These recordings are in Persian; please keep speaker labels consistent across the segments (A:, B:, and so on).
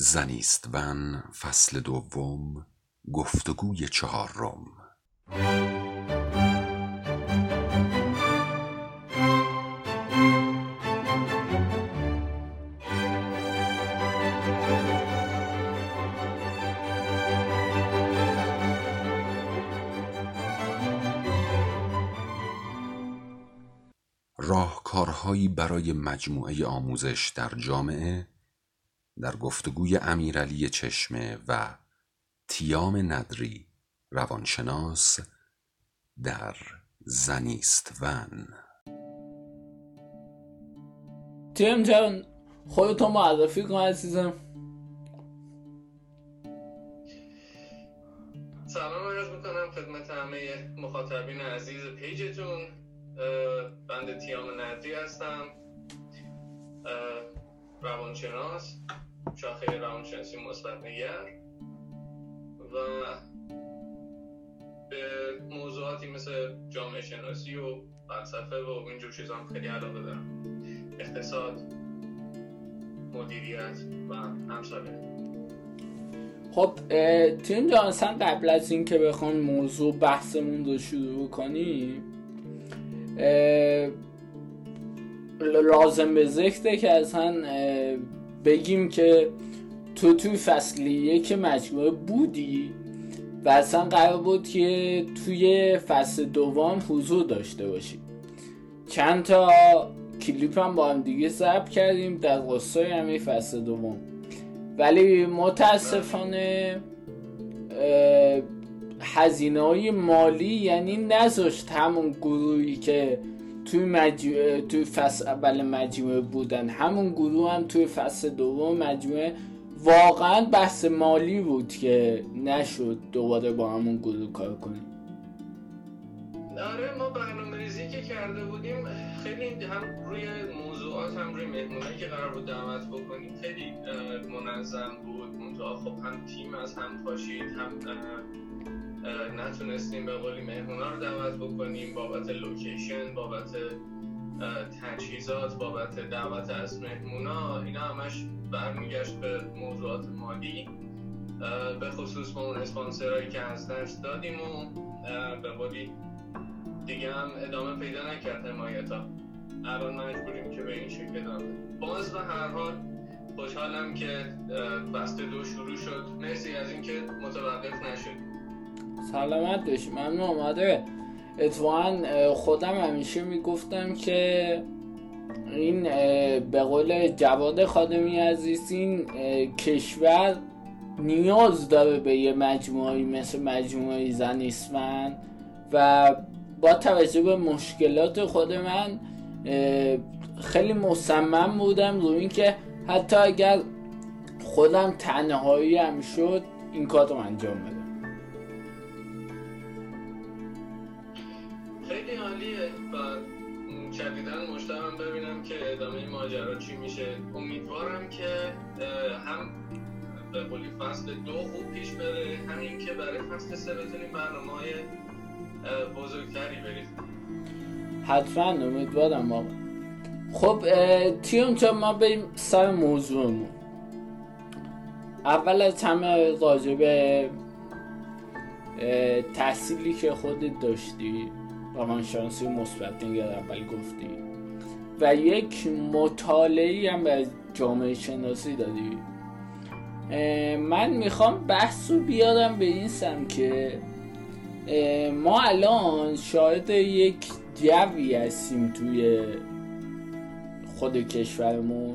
A: زنیستون فصل دوم گفتگوی چهارم راهکارهایی برای مجموعه آموزش در جامعه در گفتگوی امیرعلی چشمه و تیام ندری روانشناس در زنیستون.
B: تیم جان خودتو معرفی کن عزیزم.
C: سلام عرض می‌کنم خدمت همه مخاطبین عزیز پیجتون. بند تیام ندری هستم. روانشناس. شاخه روانشناسی مثبت نگر و به موضوعاتی مثل جامعه شناسی و فلسفه و اینجور چیزا هم خیلی علاقه دارم. اقتصاد مدیریت و همساله
B: خب تیم جانسن قبل از اینکه بخوام موضوع بحثمون رو شروع کنیم لازم به ذکره که اصلا بگیم که تو توی فصل یک مجموعه بودی و اصلا قرار بود که توی فصل دوم حضور داشته باشی. چند تا کلیپ هم با هم دیگه ضبط کردیم در قصای همه فصل دوم. ولی متاسفانه هزینه های مالی یعنی نذاشت همون گروهی که توی, مجموعه توی فصل اول مجموعه بودن. همون گروه هم توی فصل دوم مجموعه واقعا بحث مالی بود که نشد دوباره با همون گروه کار کنیم.
C: آره ما برنامه ریزی که کرده بودیم خیلی هم روی موضوعات هم روی مهمونایی که قرار بود دعوت بکنیم خیلی منظم بود. منتها خب هم تیم از هم پاشید هم نتونستیم به قولی مهمونا رو دعوت بکنیم بابت لوکیشن بابت تجهیزات بابت دعوت از مهمونا اینا همش برمیگشت به موضوعات مالی. به خصوص ما اون اسپانسرهایی که از دست دادیم و به قولی دیگه هم ادامه پیدا نکرد حمایت الان مجبوریم که به این شکل ادامه باز و هر حال خوشحالم که فصل دو شروع شد. مرسی از اینکه متوقف نشد
B: سلامت باشی. ممنون آمده اتفاقا خودم همیشه می‌گفتم که این به قول جواد خادمی عزیز این کشور نیاز داره به یه مجموعی مثل مجموعه زنیسمن و با توجه به مشکلات خود من خیلی مصمم بودم رو اینکه حتی اگر خودم تنهایی هم شد این کار رو انجام بدم.
C: عالیه و ببینم که ادامه ماجرا چی میشه. امیدوارم که هم به قولی فصل دو خوب پیش بره همین که برای فصل سه بتونیم برنامه های بزرگتری برید
B: حتما امیدوارم. آقا. خب تیون چون ما بریم سر موضوعمون. اول از همه راجع به تحصیلی که خودت داشتی. روانشناسی مثبت نگر اول گفتی. و یک مطالعه هم به جامعه شناسی دادی. من می‌خوام بحث رو بیارم به این سم که ما الان شاهد یک جوی هستیم توی خود کشورمون.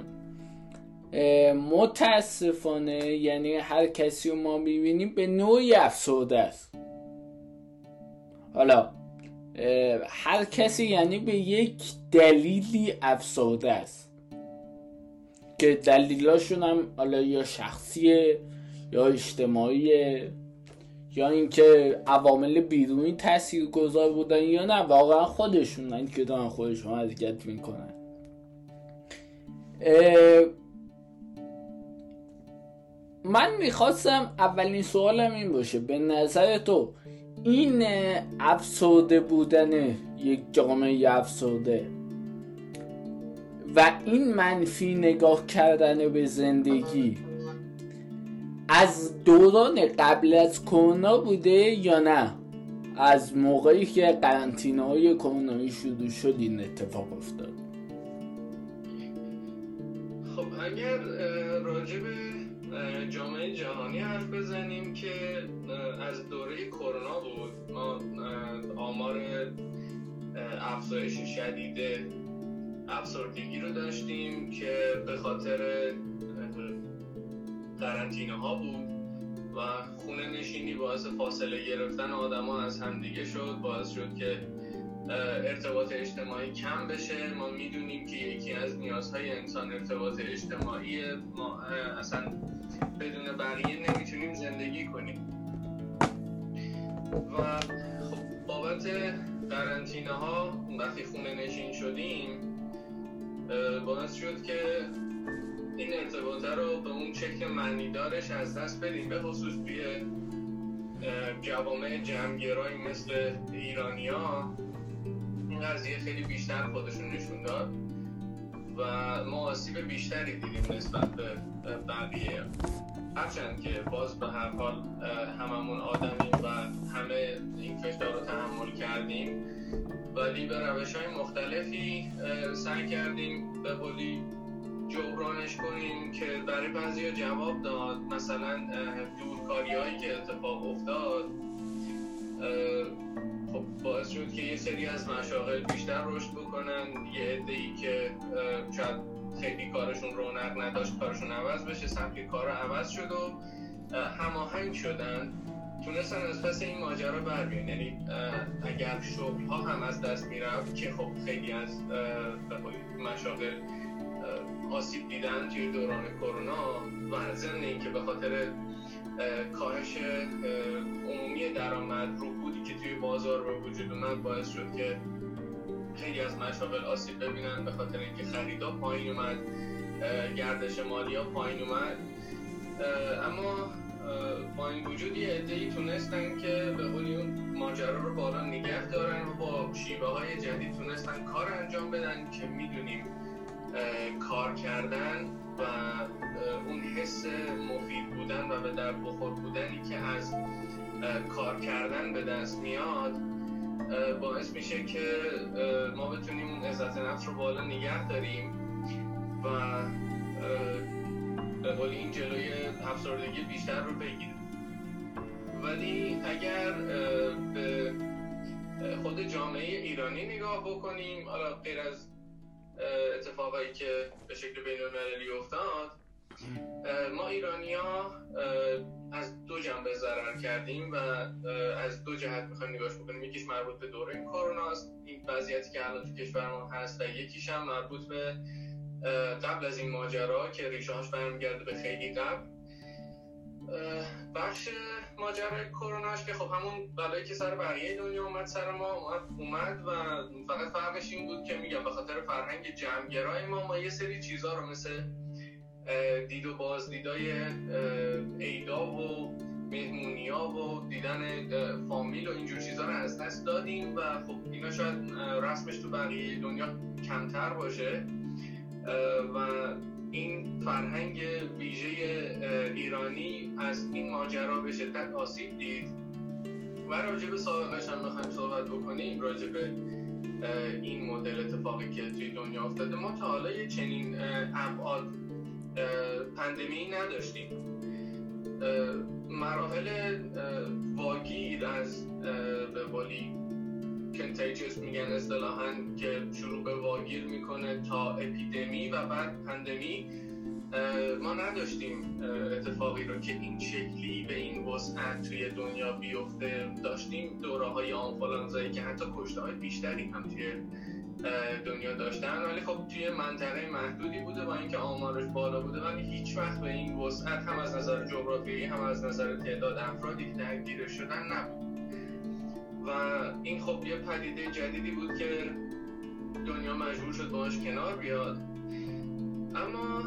B: متاسفانه یعنی هر کسی رو ما می‌بینیم به نوعی افسرده است. حالا هر کسی یعنی به یک دلیلی افسرده است. که دلیلاشون هم حالا یا شخصیه یا اجتماعیه یا اینکه عوامل بیرونی تاثیر گذار بودن یا نه واقعا خودشون که دارن خودشون اذیت می‌کنن. من می‌خواستم اولین سوالم این باشه. به نظر تو این افسرده بودن یک جامعه افسرده و این منفی نگاه کردن به زندگی از دوران قبل از کرونا بوده یا نه؟ از موقعی که قرنطینه های کرونایی شروع شد این اتفاق افتاد.
C: خب اگر راجع به جامعه جهانی حرف بزنیم که از دوره کرونا بود. ما آمار افزایش شدید افسردگی رو داشتیم که به خاطر قرنطینه ها بود و خونه نشینی باعث فاصله گرفتن آدما از همدیگه شد باعث شد که ارتباط اجتماعی کم بشه. ما می‌دونیم که یکی از نیازهای انسان ارتباط اجتماعی ما اصلا بدون بقیه نمی‌تونیم زندگی کنیم. و خب بابت قرنطینه ها وقتی خونه نشین شدیم باعث شد که این ارتباطه رو به اون شکل معنیدارش از دست بدیم به خصوص توی جوامع جمعگرایی مثل ایرانیا این قضیه خیلی بیشتر خودشون نشون داد و ما آسیب بیشتری دیدیم نسبت به بقیه. هرچند که باز به هر حال هممون آدمیم و همه این فشار رو تحمل کردیم. ولی به روش های مختلفی سعی کردیم به قولی جبرانش کنیم که برای بعضی جواب داد. مثلا دورکاری هایی که اتفاق افتاد خب باعث شد که یه سری از مشاغل بیشتر رشد بکنن. یه عده که شاید خیلی کارشون رونق نداشت کارشون عوض بشه سبک کار عوض شد و هماهنگ شدن. تونستن از پس این ماجرا بر بیان. یعنی اگر شغل ها هم از دست می‌رفت که خب خیلی از مشاغل آسیب دیدن توی دوران کرونا و ضمن اینکه به خاطر کاهش عمومی درآمد رکودی که توی بازار به وجود اومد باعث شد که خیلی از مشاغل آسیب ببینن به خاطر اینکه خریدا پایین اومد گردش مالی ها پایین اومد. اما با این وجود یه ای تونستن که به قولی اون ماجرا رو بالا نگه دارن و با شیوه های جدید تونستن کار انجام بدن که می‌دونیم کار کردن و اون حس مفید بودن و به در بخور بودنی که از کار کردن به دست میاد باعث میشه که ما بتونیم اون عزت نفس رو بالا نگه داریم و به قولی این جلوی افسردگی بیشتر رو بگیریم. ولی اگر به خود جامعه ایرانی نگاه بکنیم حالا غیر از اتفاقایی که به شکل بین المللی افتاد. ما ایرانی ها از دو جنبه ضرر کردیم و از دو جهت می‌خوایم نگاش بکنیم. یکیش مربوط به دوره کرونا است. این وضعیتی که الان تو کشورمون هست و یکیش هم مربوط به قبل از این ماجرا که ریشه هاش برمیگرده به خیلی قبل. بخش ماجرای کروناش که خب همون بلایی که سر بقیه دنیا اومد سر ما اومد و فقط فرقش این بود که میگم به خاطر فرهنگ جمعگرای ما ما یه سری چیزها رو مثل دید و بازدیدای عیدا و مهمونیا و دیدن فامیل و اینجور چیزها رو از دست دادیم و خب اینا شاید رسمش تو بقیه دنیا کمتر باشه. و این فرهنگ ویژه ایرانی از این ماجرا به شدت آسیب دید. و راجع به سابقش هم بخوایم صحبت بکنیم راجع به این مدل اتفاقی که توی دنیا افتاده. ما تا حالا یه چنین ابعاد پندمی نداشتیم. مراحل واگیر از به کنتیجس میگن اصطلاحا که شروع به واگیر می‌کنه تا اپیدمی و بعد پندمی ما نداشتیم اتفاقی رو که این شکلی به این وسعت توی دنیا بیفته. داشتیم دوره های آنفولانزایی که حتی کشته های بیشتری هم توی دنیا داشتن. ولی خب توی منطقه محدودی بوده با اینکه آمارش بالا بوده. ولی هیچ وقت به این وسعت هم از نظر جغرافیایی هم از نظر تعداد افرادی که درگیر شدن نبود. و این خب یه پدیده جدیدی بود که دنیا مجبور شد باش کنار بیاد. اما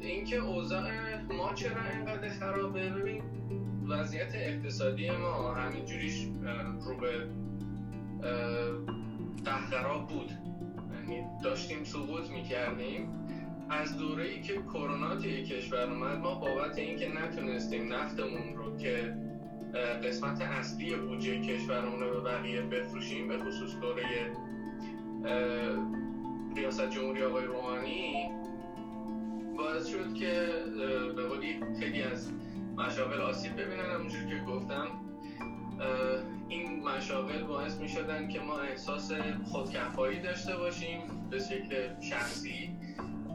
C: اینکه اوضاع ما چرا اینقدر خرابه؟ ببین وضعیت اقتصادی ما همینجوریش رو به قهقرا بود. یعنی داشتیم سقوط می‌کردیم. از دوره ای که کرونا توی کشور اومد ما بابت اینکه نتونستیم نفتمون رو که قسمت اصلی بودجه کشورمون رو به بقیه بفروشیم به خصوص دوره ریاست جمهوری آقای روحانی باعث شد که به قولی خیلی از مشاغل آسیب ببینن. همونجور که گفتم این مشاغل باعث می شدن که ما احساس خودکفایی داشته باشیم به شکل شخصی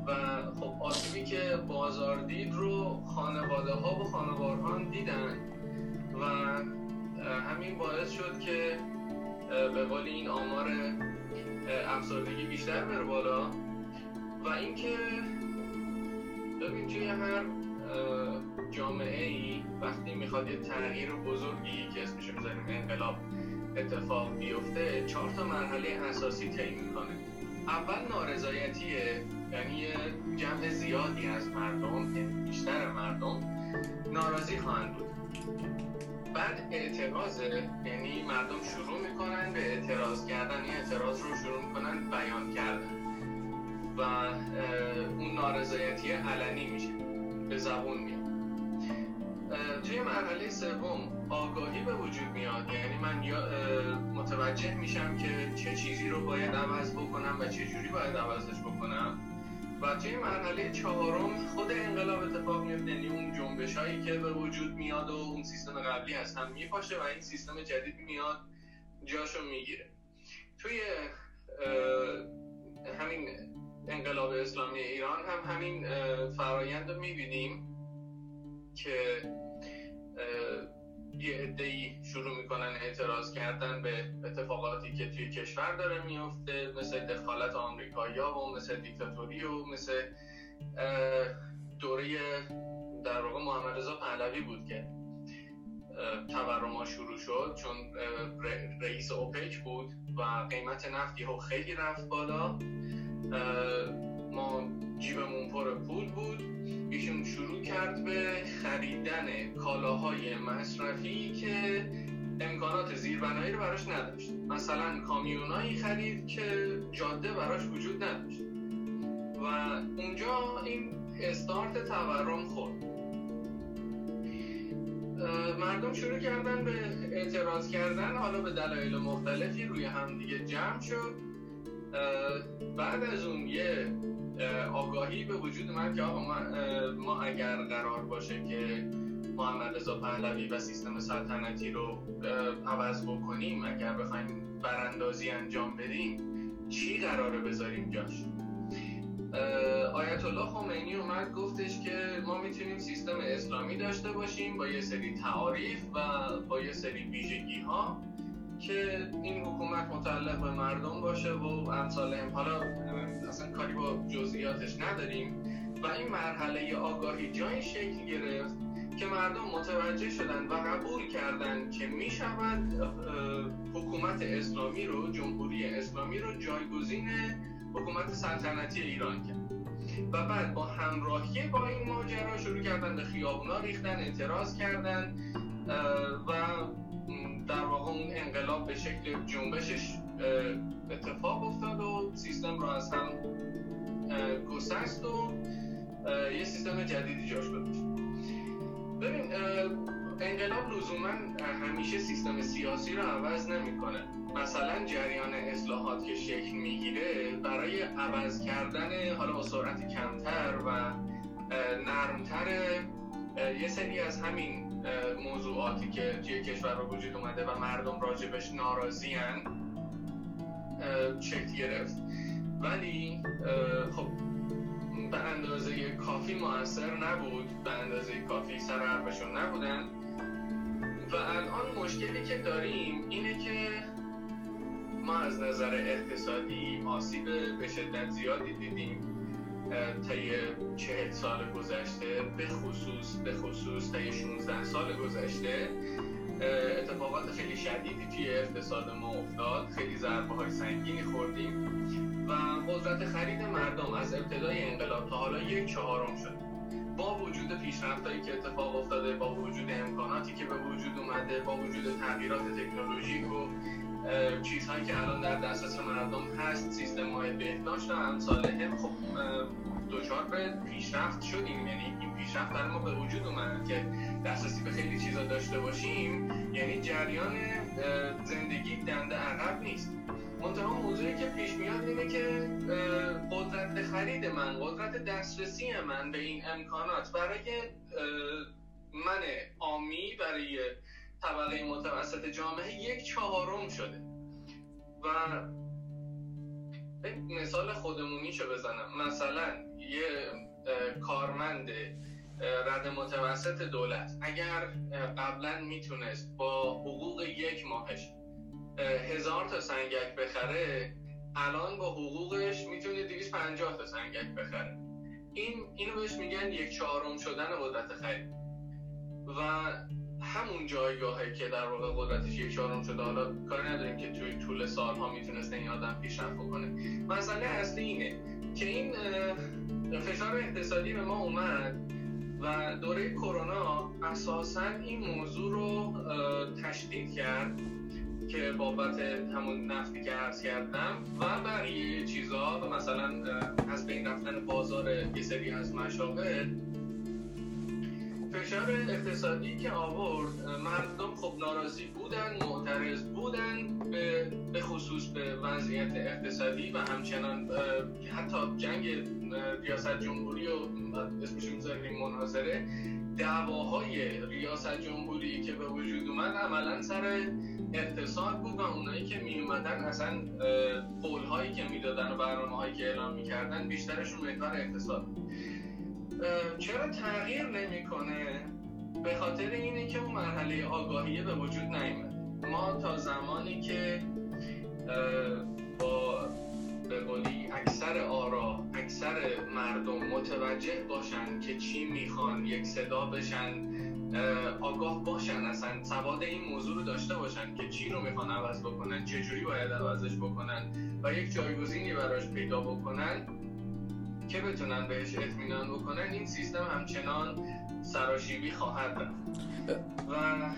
C: و خب آسیبی که بازار دید رو خانواده ها و خانوارهان دیدن. و همین باعث شد که به قول این آمار افسردگی بیشتر بره بالا. و اینکه ببین توی هر جامعه ای وقتی می‌خواد یه تغییر بزرگی که اسمش می‌ذاریم انقلاب اتفاق بیفته چهار تا مرحله اساسی طی می‌کنه. اول نارضایتیه یعنی جمع زیادی از مردم یعنی بیشتر مردم ناراضی خواهند بود. بعد اعتراضه یعنی مردم شروع می‌کنن به اعتراض کردن این اعتراض رو شروع می‌کنن بیان کردن. و اون نارضایتی علنی میشه به زبون میاد. توی مرحله سوم آگاهی به وجود میاد. یعنی من متوجه میشم که چه چیزی رو باید عوض بکنم و چه جوری باید عوضش بکنم. و توی مرحله چهارم خود انقلاب اتفاق میفته یعنی اون جنبش هایی که به وجود میاد و اون سیستم قبلی هست هم میپاشه و این سیستم جدید میاد جاشو می‌گیره. توی همین انقلاب اسلامی ایران هم همین فرایند رو می‌بینیم که یه عده‌ای شروع می‌کنن اعتراض کردن به اتفاقاتی که توی کشور داره میفته مثل دخالت آمریکایی‌ها و مثل دیکتاتوری و مثل دوره در واقع محمد رضا پهلوی بود که تورما شروع شد چون رئیس اوپک بود و قیمت نفت یهو خیلی رفت بالا. ما جیبمون پر پول بود. ایشون شروع کرد به خریدن کالاهای مصرفی که امکانات زیربنایی رو براش نداشت. مثلا کامیونایی خرید که جاده براش وجود نداشت. و اونجا این استارت تورم خورد. مردم شروع کردن به اعتراض کردن حالا به دلایل مختلفی روی هم دیگه جمع شد. بعد از اون یه آگاهی به وجود من که آقا ما اگر قرار باشه که محمد رضا پهلوی و سیستم سلطنتی رو عوض بکنیم اگر بخوایم براندازی انجام بدیم چی قراره بذاریم جاش؟ آیت الله خمینی اومد گفتش که ما می‌تونیم سیستم اسلامی داشته باشیم با یه سری تعاریف و با یه سری ویژگی ها که این حکومت متعلق به مردم باشه و امثال هم حالا اصلا کاری با جزئیاتش نداریم و این مرحله آگاهی جای شکل گرفت که مردم متوجه شدن و قبول کردن که می شود حکومت اسلامی رو جمهوری اسلامی رو جایگزین حکومت سلطنتی ایران کرد. و بعد با همراهی با این ماجرا شروع کردن به خیابونا ریختن اعتراض کردن و در واقع اون انقلاب به شکل جنبشش اتفاق افتاد و سیستم رو از هم گسست و یه سیستم جدیدی جاش گذاشت ببین انقلاب لزوما همیشه سیستم سیاسی رو عوض نمی‌کنه. مثلا جریان اصلاحات که شکل می‌گیره برای عوض کردن حالا با سرعت کمتر و نرمتر یه سری از همین موضوعاتی که توی کشور رو وجود اومده و مردم راجبش ناراضیان شکل گرفت. ولی خب به اندازه کافی موثر نبود به اندازه کافی سر حرفشون نبودن. و الان مشکلی که داریم اینه که ما از نظر اقتصادی آسیب به شدت زیادی دیدیم. طی چهل سال گذشته به خصوص به خصوص طی 16 سال گذشته اتفاقات خیلی شدیدی توی اقتصاد ما افتاد. خیلی ضربه های سنگینی خوردیم و قدرت خرید مردم از ابتدای انقلاب تا حالا یک چهارم شد. با وجود پیشرفتهایی که اتفاق افتاده با وجود امکاناتی که به وجود اومده با وجود تغییرات تکنولوژیک و چیزهایی که الان در دسترس مردم هست سیستم های بهداشت و امثال هم خب دچار به پیشرفت شدیم. یعنی این پیشرفت در ما به وجود اومد که دسترسی به خیلی چیزا داشته باشیم. یعنی جریان زندگی دنده عقب نیست. منتها موضوعی که پیش میاد اینه که قدرت خرید من قدرت دسترسی من به این امکانات. برای من آمی برای طبقه متوسط جامعه یک چهارم شده. و مثال خودمونی شو بزنم. مثلا یه کارمند رد متوسط دولت اگر قبلا می‌تونست با حقوق یک ماهش هزار تا سنگک بخره الان با حقوقش می‌تونه 250 تا سنگک بخره. این اینو بهش میگن یک چهارم شدن قدرت خرید. و همون جایگاهه که در واقع قدرتش یک چهارم شده. حالا کاری نداریم که توی طول سالها می‌تونسته این آدم پیشرفت بکنه. مسئله اصلی اینه که این فشار اقتصادی به ما اومد و دوره کرونا اساسا این موضوع رو تشدید کرد که بابت همون نفتی که عرض کردم و بقیه چیزها و مثلا از بین رفتن بازار یه سری از مشاغل فشار اقتصادی که آورد مردم خب ناراضی بودن معترض بودن به خصوص به وضعیت اقتصادی و همچنان حتی جنگ ریاست جمهوری و اسمش می‌ذاریم مناظره دعواهای ریاست جمهوری که به وجود اومد عملا سر اقتصاد بود و اونایی که می اومدن اصلا قول هایی که می‌دادن و برنامه هایی که اعلام می‌کردن بیشترشون محور اقتصاد چرا تغییر نمی‌کنه؟ به خاطر اینه که اون مرحله آگاهی به وجود نیومد ما تا زمانی که با به قولی اکثر آرا اکثر مردم متوجه باشن که چی می‌خوان یک صدا بشن آگاه باشن اصلا سواد این موضوع رو داشته باشن که چی رو می‌خوان عوض بکنن چه جوری باید عوضش بکنن و یک جایگزینی براش پیدا بکنن. که بتونن بهش اطمینان بکنن این سیستم همچنان سراشیبی خواهد رفت. و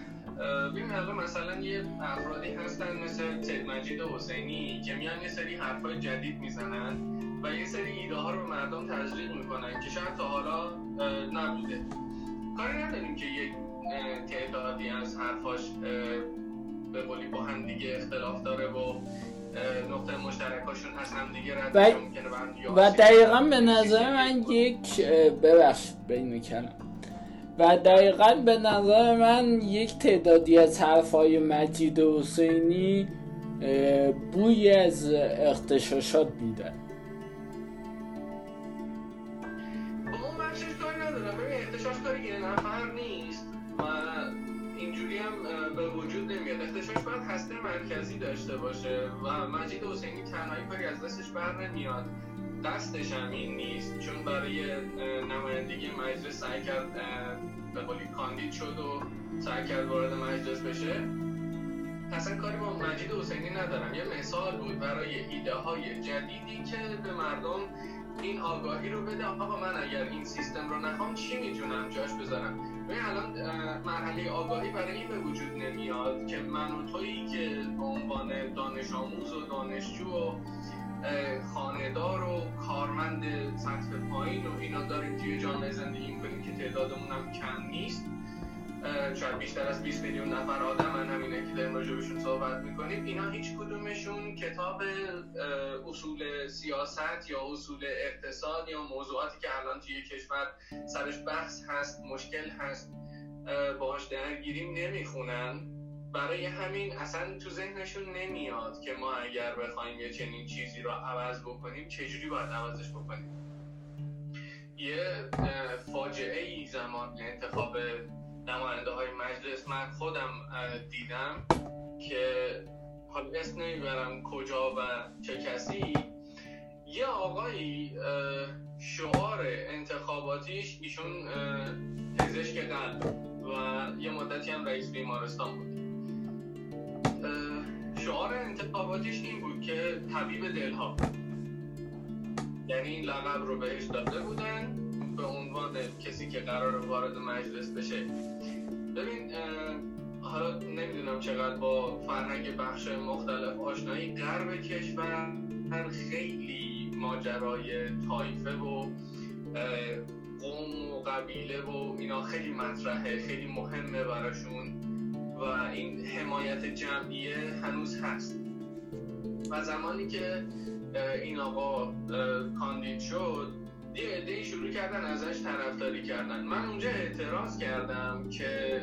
C: ببین الان مثلا یه افرادی هستن مثل سید مجید حسینی که میان یه سری حرفای جدید می‌زنن و یه سری ایده ها رو به مردم تزریق می‌کنن که شاید تا حالا نبوده. کاری نداریم که یک تعدادی از حرفاش به قولی با هم دیگه اختلاف داره و نقطه مشترکاشون هست هم دیگه رد
B: و, و دقیقا به نظر من یک ببخشید بین کلم و دقیقا به نظر من یک تعدادی از حرفای مجید حسینی بوی از اختشاشات میدن.
C: باشه و مجید حسینی تنهایی کاری از دستش بر نمیاد. دستش هم این نیست چون برای نمایندگی مجلس سعی کرد به قولی کاندید شد و سعی کرد وارد مجلس بشه. اصلا کاری با مجید حسینی ندارم. یه مثال بود برای ایده های جدیدی که به مردم این آگاهی رو بده. آقا من اگر این سیستم رو نخوام چی می‌تونم جاش بذارم؟ ببین الان مرحله آگاهی برای این به وجود نمیاد که من و تویی که به عنوان دانش آموز و دانشجو و خاندار و کارمند سطح پایین و اینا داریم توی جامعه زندگی می‌کنیم که تعدادمون هم کم نیست. شاید بیشتر از 20 میلیون نفر آدم من همینه که داریم راجبشون صحبت می‌کنیم. اینا هیچ کدومشون کتاب اصول سیاست یا اصول اقتصاد یا موضوعاتی که الان توی کشور سرش بحث هست مشکل هست باهاش درگیریم نمی‌خونن. برای همین اصلا تو ذهنشون نمیاد که ما اگر بخوایم یه چنین چیزی رو عوض بکنیم چجوری باید عوضش بکنیم؟ یه فاجعه ای زمان انتخاب نماینده های مجلس. من خودم دیدم که حالا اسم نمی‌برم کجا و چه کسی یه آقایی شعار انتخاباتیش ایشون پزشک قلب و یه مدتی هم رئیس بیمارستان بود. شعار انتخاباتیش این بود که طبیب دلها یعنی این لقب رو بهش داده بودن. به عنوان کسی که قرار وارد مجلس بشه. ببین حالا نمی‌دونم چقدر با فرهنگ بخش مختلف آشنایی. غرب کشور خیلی ماجرای تایفه و قوم و قبیله و اینا خیلی مطرحه خیلی مهمه براشون و این حمایت جمعیه هنوز هست. و زمانی که این آقا کاندید شد یه عده شروع کردن ازش طرفداری کردن. من اونجا اعتراض کردم که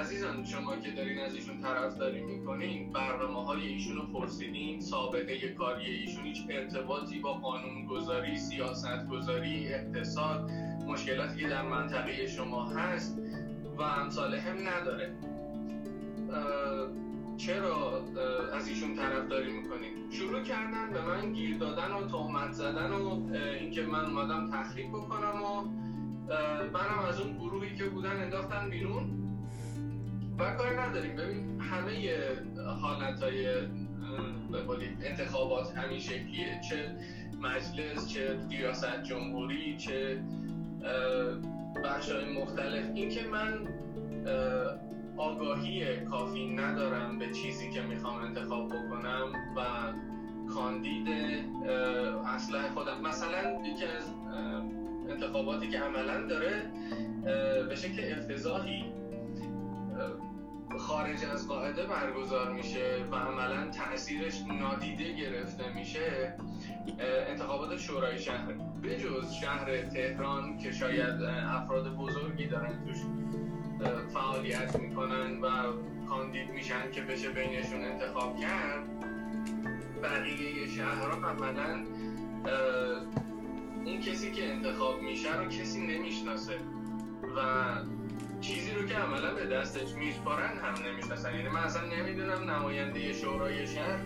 C: عزیزان شما که دارین از ایشون طرفداری می‌کنین برنامه های ایشون رو پرسیدین سابقه کاری ایشون هیچ ارتباطی با قانون گذاری سیاست گذاری اقتصاد مشکلاتی که در منطقه شما هست و امثال هم نداره. چرا از ایشون طرفداری می‌کنین شروع کردن به من گیر دادن و تهمت زدن و اینکه من اومدم تخریب بکنم و منم از اون گروهی که بودن انداختن بیرون. و کار نداریم. ببین همه حالت های انتخابات همین شکلیه. چه مجلس چه ریاست جمهوری چه بخش های مختلف. اینکه من آگاهی کافی ندارم به چیزی که می‌خوام انتخاب بکنم و کاندید اصلاح خودم. مثلا یکی از انتخاباتی که عملا داره به شکل افتضاحی خارج از قاعده برگزار میشه و عملا تاثیرش نادیده گرفته میشه انتخابات شورای شهر. بجز شهر تهران که شاید افراد بزرگی دارن توش. فعالیت می‌کنن و کاندید میشن که بشه بینشون انتخاب کرد بقیه شهرها عملا اون کسی که انتخاب میشه رو کسی نمی‌شناسه و چیزی رو که عملا به دستش میسپارن هم نمی‌شناسن. یعنی من اصلا نمی‌دونم نماینده شورای شهر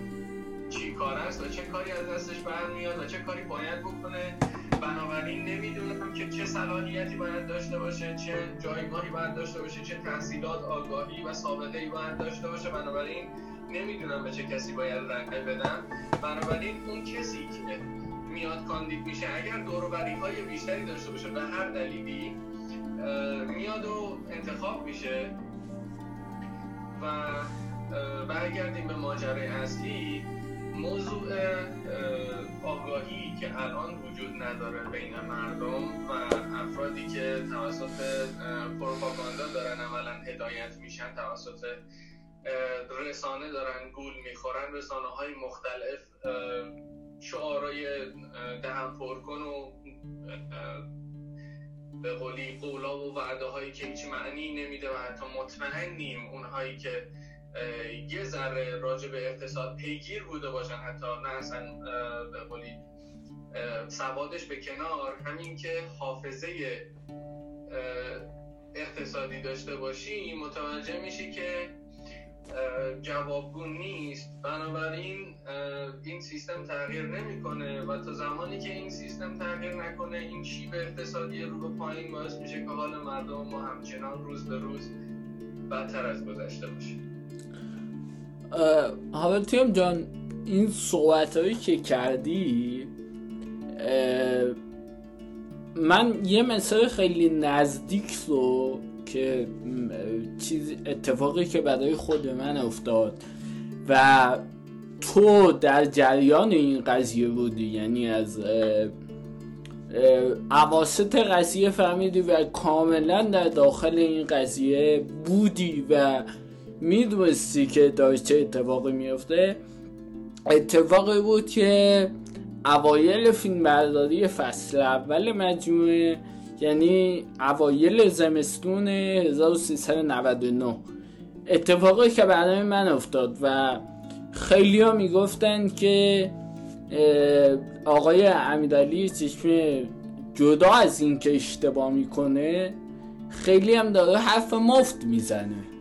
C: چی کار است و چه کاری از دستش برمیاد و چه کاری باید بکنه. بنابراین نمی‌دونم که چه صلاحیتی باید داشته باشه چه جایگاهی باید داشته باشه چه تحصیلات آگاهی و سابقه ای باید داشته باشه. بنابراین نمی‌دونم به چه کسی باید رنگ بدم. بنابراین اون کسی که میاد کاندید میشه اگر دوروبری های بیشتری داشته باشه به هر دلیلی میاد و انتخاب میشه و برگردیم به ماجرای اصلی. موضوع آگاهی که الان وجود نداره بین مردم و افرادی که توسط پروپاگاندا دارن اولا هدایت میشن توسط رسانه دارن گول می‌خورن رسانه های مختلف شعارای دهم پرکن و به قولی قولا و وعده هایی که هیچ معنی نمیده و حتی مطمئن نیم اونهایی که یه ذره راجع به اقتصاد پیگیر بوده باشن. حتی نه اصلا به قولی سوادش به کنار. همین که حافظه اقتصادی داشته باشی متوجه میشی که جوابگو نیست. بنابراین این سیستم تغییر نمی‌کنه و تا زمانی که این سیستم تغییر نکنه این شیب اقتصادی رو به پایین باعث میشه که حال مردم ما همچنان روز به روز بدتر از گذشته باشه.
B: حالا تیم جان این صحبت هایی که کردی من یه مثال خیلی نزدیک رو که چیز اتفاقی که برای خود من افتاد و تو در جریان این قضیه بودی یعنی از عواست قضیه فهمیدی و کاملا در داخل این قضیه بودی و می‌دونستی که داشت چه اتفاقی میفته اتفاقی بود که اوایل فیلم برداری فصل اول مجموعه یعنی اوایل زمستون 1399 اتفاقی که برای من افتاد و خیلی ها می‌گفتن که آقای امیرعلی چشمه جدا از این که اشتباه می‌کنه خیلی هم داره حرف مفت می‌زنه.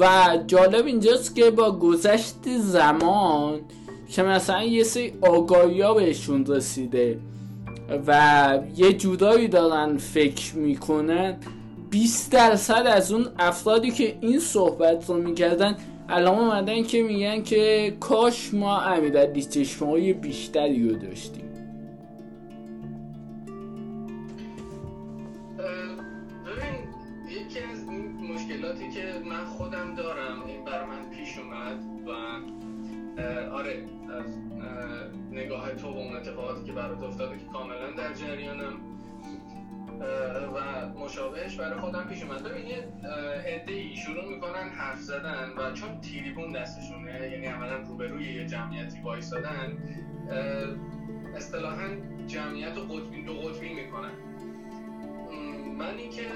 B: و جالب اینجاست که با گذشت زمان که مثلا یه سری آگاهی ها بهشون رسیده و یه جورایی دارن فکر می‌کنن. 20 درصد از اون افرادی که این صحبت رو می‌کردن الان اومدن که میگن که کاش ما امیرعلی چشمه های بیشتری رو داشتیم.
C: آره از نگاه تو به اون اتفاقاتی که برات افتاده که کاملا در جریانم. و مشابهش برای خودم پیش اومد. ببین یه ای شروع می‌کنن حرف زدن و چون تیریبون دستشونه یعنی عملا روبروی یه جمعیتی وایسادن اصطلاحا جمعیت رو قطبی دو قطبی می‌کنن. من اینکه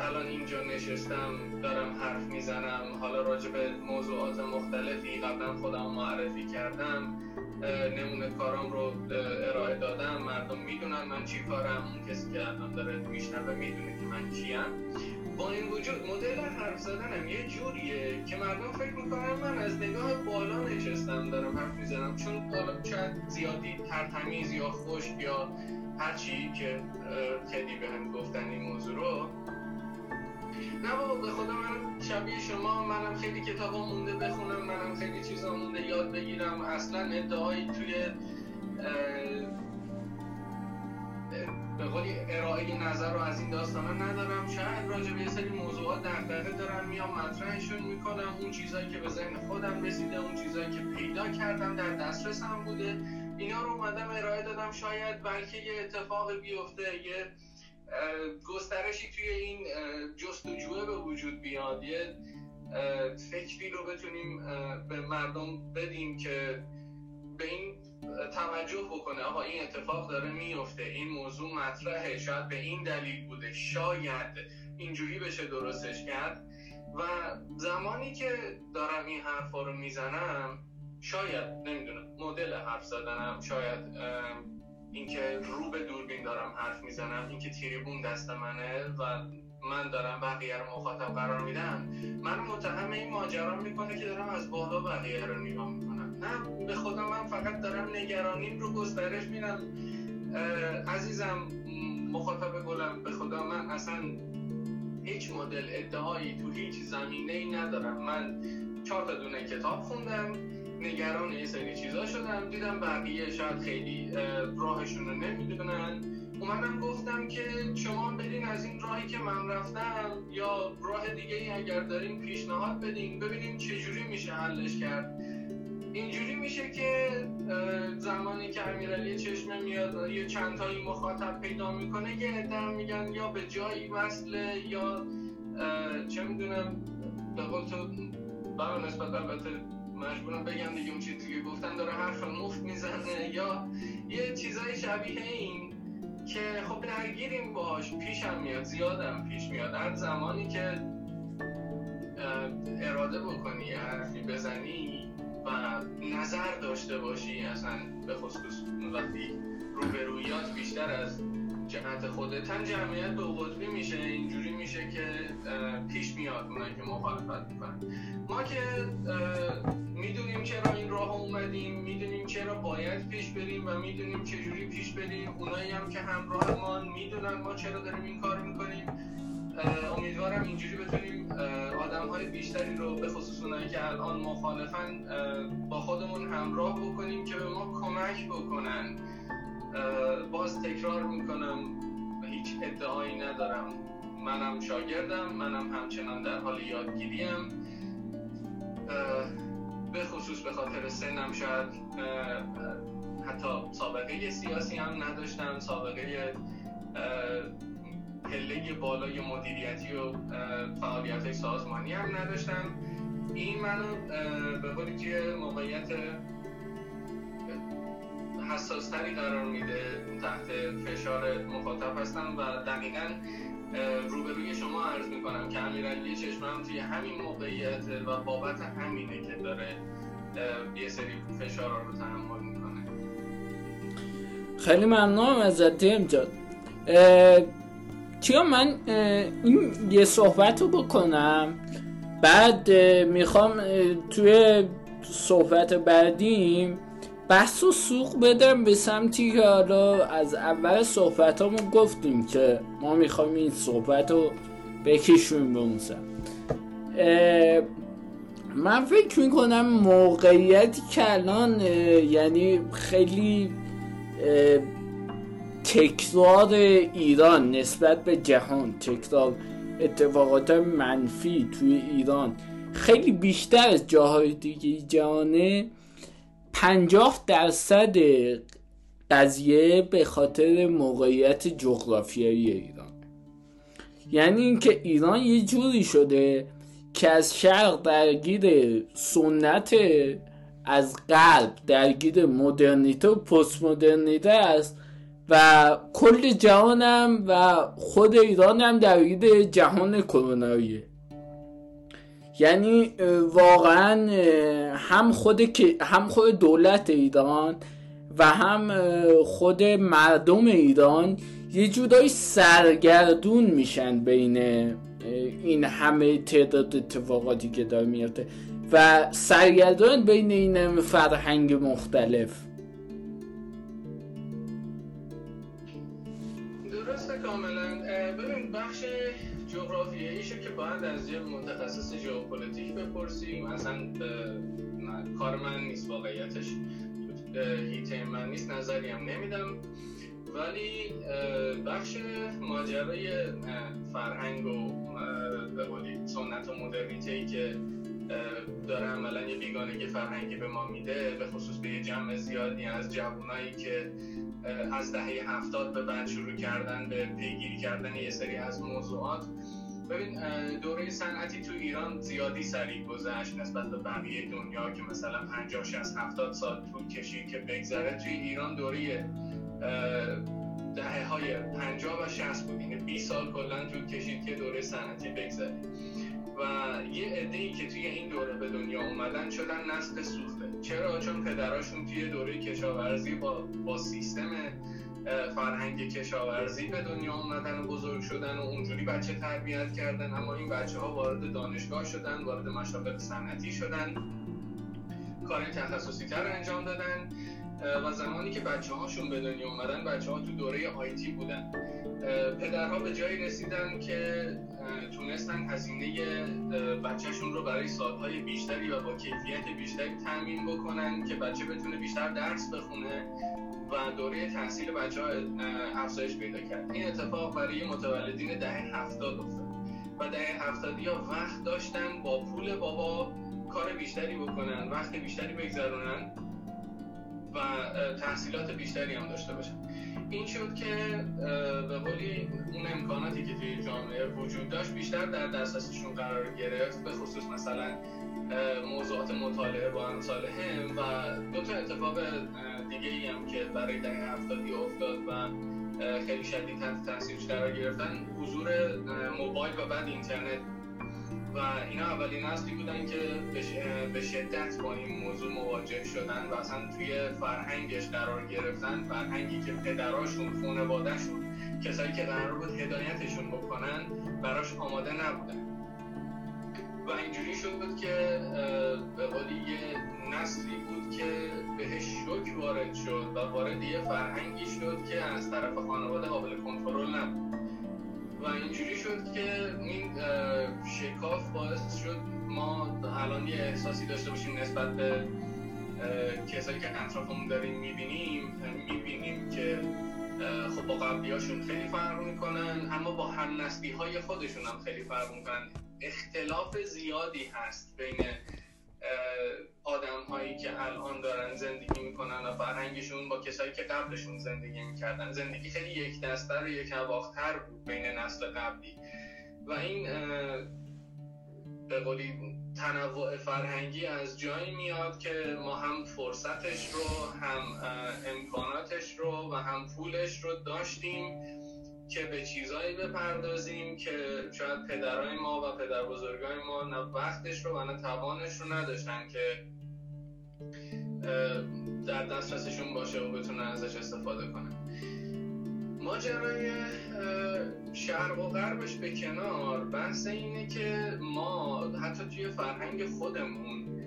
C: الان اینجا نشستم دارم حرف می‌زنم. حالا راجع به موضوعات مختلفی قبلا خودم معرفی کردم. نمونه کارام رو ارائه دادم. مردم می‌دونن من چی کارم. اون کسی که الان داره میشنوه می‌دونه که من کیم. با این وجود مدل حرف زدنم یه جوریه که مردم فکر می‌کنن من از نگاه بالا نشستم دارم حرف می‌زنم. چون حالا شاید زیادی ترتمیز یا خوش یا هرچی که خیلی به هم گفتن این موضوع رو. نه بابا به خدا من شبیه شما منم خیلی کتابا مونده بخونم منم خیلی چیزا مونده یاد بگیرم. اصلا ادعایی توی به قولی ارائه نظر رو از این داستان ندارم. شاید راجع به یه سری موضوعات دغدغه دارم میام مطرحشون می‌کنم. اون چیزایی که به ذهن خودم رسیده اون چیزایی که پیدا کردم در دسترسم بوده. اینا رو اومدم ارائه دادم. شاید بلکه یه اتفاق بیفته یه گسترشی توی این جستجوه به وجود بیاد. یه فکری رو بتونیم به مردم بدیم که به این توجه بکنه آقا این اتفاق داره میفته این موضوع مطرحه شاید به این دلیل بوده شاید اینجوری بشه درستش کرد. و زمانی که دارم این حرفا رو می‌زنم شاید نمی‌دونم مدل حرف زدنم شاید اینکه رو به دوربین دارم حرف می‌زنم اینکه تریبون دست منه و من دارم بقیه رو مخاطب قرار میدم من متهم این ماجرا می‌کنه که دارم از بالا بقیه رو نگاه می‌کنم. نه به خدا من فقط دارم نگرانیم رو گسترش میدم. عزیزم مخاطب گلم به خدا من اصلا هیچ مدل ادعایی تو هیچ زمینه ای ندارم. من چهار تا دونه کتاب خوندم نگران یه سری چیزا شدم. دیدم بقیه شاید خیلی راهشون رو نمی‌دونن. اومدم گفتم که شما برین از این راهی که من رفتم یا راه دیگه ای اگر دارین پیشنهاد بدین. ببینیم چجوری میشه حلش کرد. اینجوری میشه که زمانی که امیرعلی چشمه میاد یه چند تایی مخاطب پیدا می‌کنه یه عده میگن یا به جایی وصله یا چه می‌دونم به قول تو برای نسبت البته مجبورم بگم دیگه اون چیزی که گفتن داره حرف مفت می‌زنه یا یه چیزای شبیه این که خب درگیریم باش پیشم میاد زیادم پیش میاد. هر زمانی که اراده بکنی حرفی بزنی و نظر داشته باشی اصلا به خصوص وقتی روبرویات بیشتر از جهت خودتن جمعیت به قطبی میشه اینجوری میشه که پیش میاد اونایی که مخالفت می‌کنن. ما که می‌دونیم چرا این راه اومدیم می‌دونیم چرا باید پیش بریم و می‌دونیم چجوری پیش بریم. اونایی هم که همراه ما می‌دونن ما چرا داریم این کار می‌کنیم. امیدوارم اینجوری بتونیم آدم های بیشتری رو به خصوص اونایی که الان مخالفن با خودمون همراه بکنیم که به ما کمک بکنن. باز تکرار می‌کنم هیچ ادعایی ندارم. منم شاگردم منم همچنان در حال یادگیریم. به خصوص به خاطر سنم شاید حتی سابقه سیاسی هم نداشتم سابقه پله بالای مدیریتی و فعالیت سازمانی هم نداشتم این منو به قولی که موقعیت حساستری قرار میده تحت فشار مخاطب هستم و دقیقا روبروی شما عرض می‌کنم که امیرعلی چشمم توی همین موقعیت و بابت همینه که داره یه سری فشار رو تحمل می‌کنه.
B: خیلی ممنونم ازت دیم جان. کیا من این یه صحبت رو بکنم. بعد می‌خوام توی صحبت بعدیم بحث و سوق بدم به سمتی که حالا از اول صحبت گفتیم که ما می‌خوایم این صحبت رو بکشیم به اون من فکر می‌کنم موقعیتی که الان یعنی خیلی تکرار ایران نسبت به جهان تکرار اتفاقات منفی توی ایران. خیلی بیشتر از جاهای دیگه جهانه. پنجاه درصد قضیه به خاطر موقعیت جغرافیایی ایران. یعنی اینکه ایران یه جوری شده که از شرق درگیر سنت از قلب درگیر مدرنیته و پست مدرنیته است. و کل جهانم و خود ایرانم درگیر جهان کروناییه یعنی واقعا هم خود هم خود دولت ایران و هم خود مردم ایران یه جورایی سرگردون میشن بین این همه تعداد اتفاقاتی که داره میفته و سرگردان بین این فرهنگ مختلف.
C: بخش جغرافیاییشو که باید از یه متخصص ژئوپلیتیک بپرسیم. اصلا کار من نیست واقعیتش هیته من نیست نظری هم نمیدم. ولی بخش ماجرای فرهنگ و به سنت و مدرنیته که داره عملا یه بیگانگی فرهنگی به ما میده به خصوص به یه جمع زیادی از جوانایی که از دهه هفتاد به بعد شروع کردن به پیگیری کردن یه سری از موضوعات. ببین دوره صنعتی تو ایران زیادی سریع گذشت نسبت به بقیه دنیا که مثلا 50 60 70 سال طول کشید که بگذره. توی ایران دوره دهه های 50 و 60 بود. یعنی 20 سال کلا طول کشید که دوره صنعتی بگذره. و یه عده که توی این دوره به دنیا اومدن شدن نسل سوخته. چرا؟ چون پدراشون توی دوره کشاورزی با با سیستم فرهنگ کشاورزی به دنیا اومدن و بزرگ شدن و اونجوری بچه تربیت کردن. اما این بچه ها وارد دانشگاه شدن وارد مشاغل صنعتی شدن. کار تخصصی تر انجام دادن. و زمانی که بچه هاشون به دنیا اومدن بچه ها تو دوره آیتی بودن. پدرها به جایی رسیدن که تونستن هزینه بچهشون رو برای سالهای بیشتری و با کیفیت بیشتری تامین بکنن که بچه بتونه بیشتر درس بخونه و دوره تحصیل بچه ها افزایش پیدا کرد. این اتفاق برای متولدین دهه هفتاد افتاد و دهه هفتادی ها وقت داشتن با پول بابا کار بیشتری بکنن وقت بیشتری بگذرونن. و تحصیلات بیشتری هم داشته باشن. این شد که به قولی اون امکاناتی که توی جامعه وجود داشت بیشتر در دسترسشون قرار گرفت به خصوص مثلا موضوعات مطالعه با امثال هم و دو تا اتفاق دیگه ای هم که برای دهه هفتادی افتاد و خیلی شدید تحت تاثیرش قرار گرفتن حضور موبایل و بعد اینترنت. و اینا اولین نسلی بودن که به شدت با این موضوع مواجه شدن و اصلا توی فرهنگش قرار گرفتن. فرهنگی که پدراشون خانوادهشون کسایی که قرار بود هدایتشون بکنن براش آماده نبودن. و اینجوری شد که به قولی یه نسلی بود که بهش شوک وارد شد و وارد یه فرهنگی شد که از طرف خانواده قابل کنترل نبود. و اینجوری شد که این شکاف باعث شد ما الان یه احساسی داشته باشیم نسبت به کسایی که اطرافمون داریم می‌بینیم می‌بینیم که خب با قبلی خیلی فرق می‌کنن اما با هم نسلی های خودشون هم خیلی فرق می‌کنن. اختلاف زیادی هست بین آدم هایی که الان دارن زندگی می‌کنن و فرهنگشون با کسایی که قبلشون زندگی می‌کردن. زندگی خیلی یک دستر و یک اواختر بود بین نسل قبلی. و این به قولی تنوع فرهنگی از جایی میاد که ما هم فرصتش رو هم امکاناتش رو و هم پولش رو داشتیم که به چیزایی بپردازیم که شاید پدرای ما و پدر بزرگای ما نه وقتش رو و نه توانش رو نداشتن که در دسترسشون باشه و بتونن ازش استفاده کنن. ماجرای شرق و غربش به کنار بحث اینه که ما حتی توی فرهنگ خودمون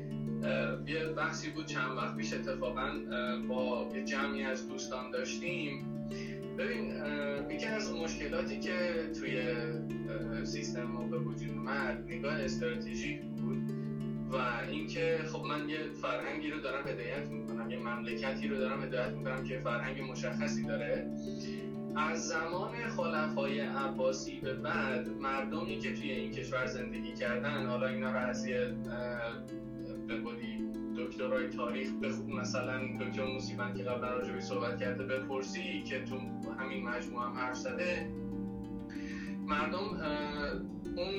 C: یه بحثی بود چند وقت پیش اتفاقا با یه جمعی از دوستان داشتیم. ببین یکی از مشکلاتی که توی سیستم ما به وجود اومد نگاه استراتژیک بود و اینکه خب من یه فرهنگی رو دارم هدایت می‌کنم یه مملکتی رو دارم هدایت می‌کنم که فرهنگ مشخصی داره. از زمان خلفای عباسی به بعد مردمی که توی این کشور زندگی کردن حالا اینا رو از یه به دکترای تاریخ بخون مثلا دکتر موسیبن که قبلا راجبی صحبت کرده بپرسی که تو همین مجموعه هم حرف زده. مردم اون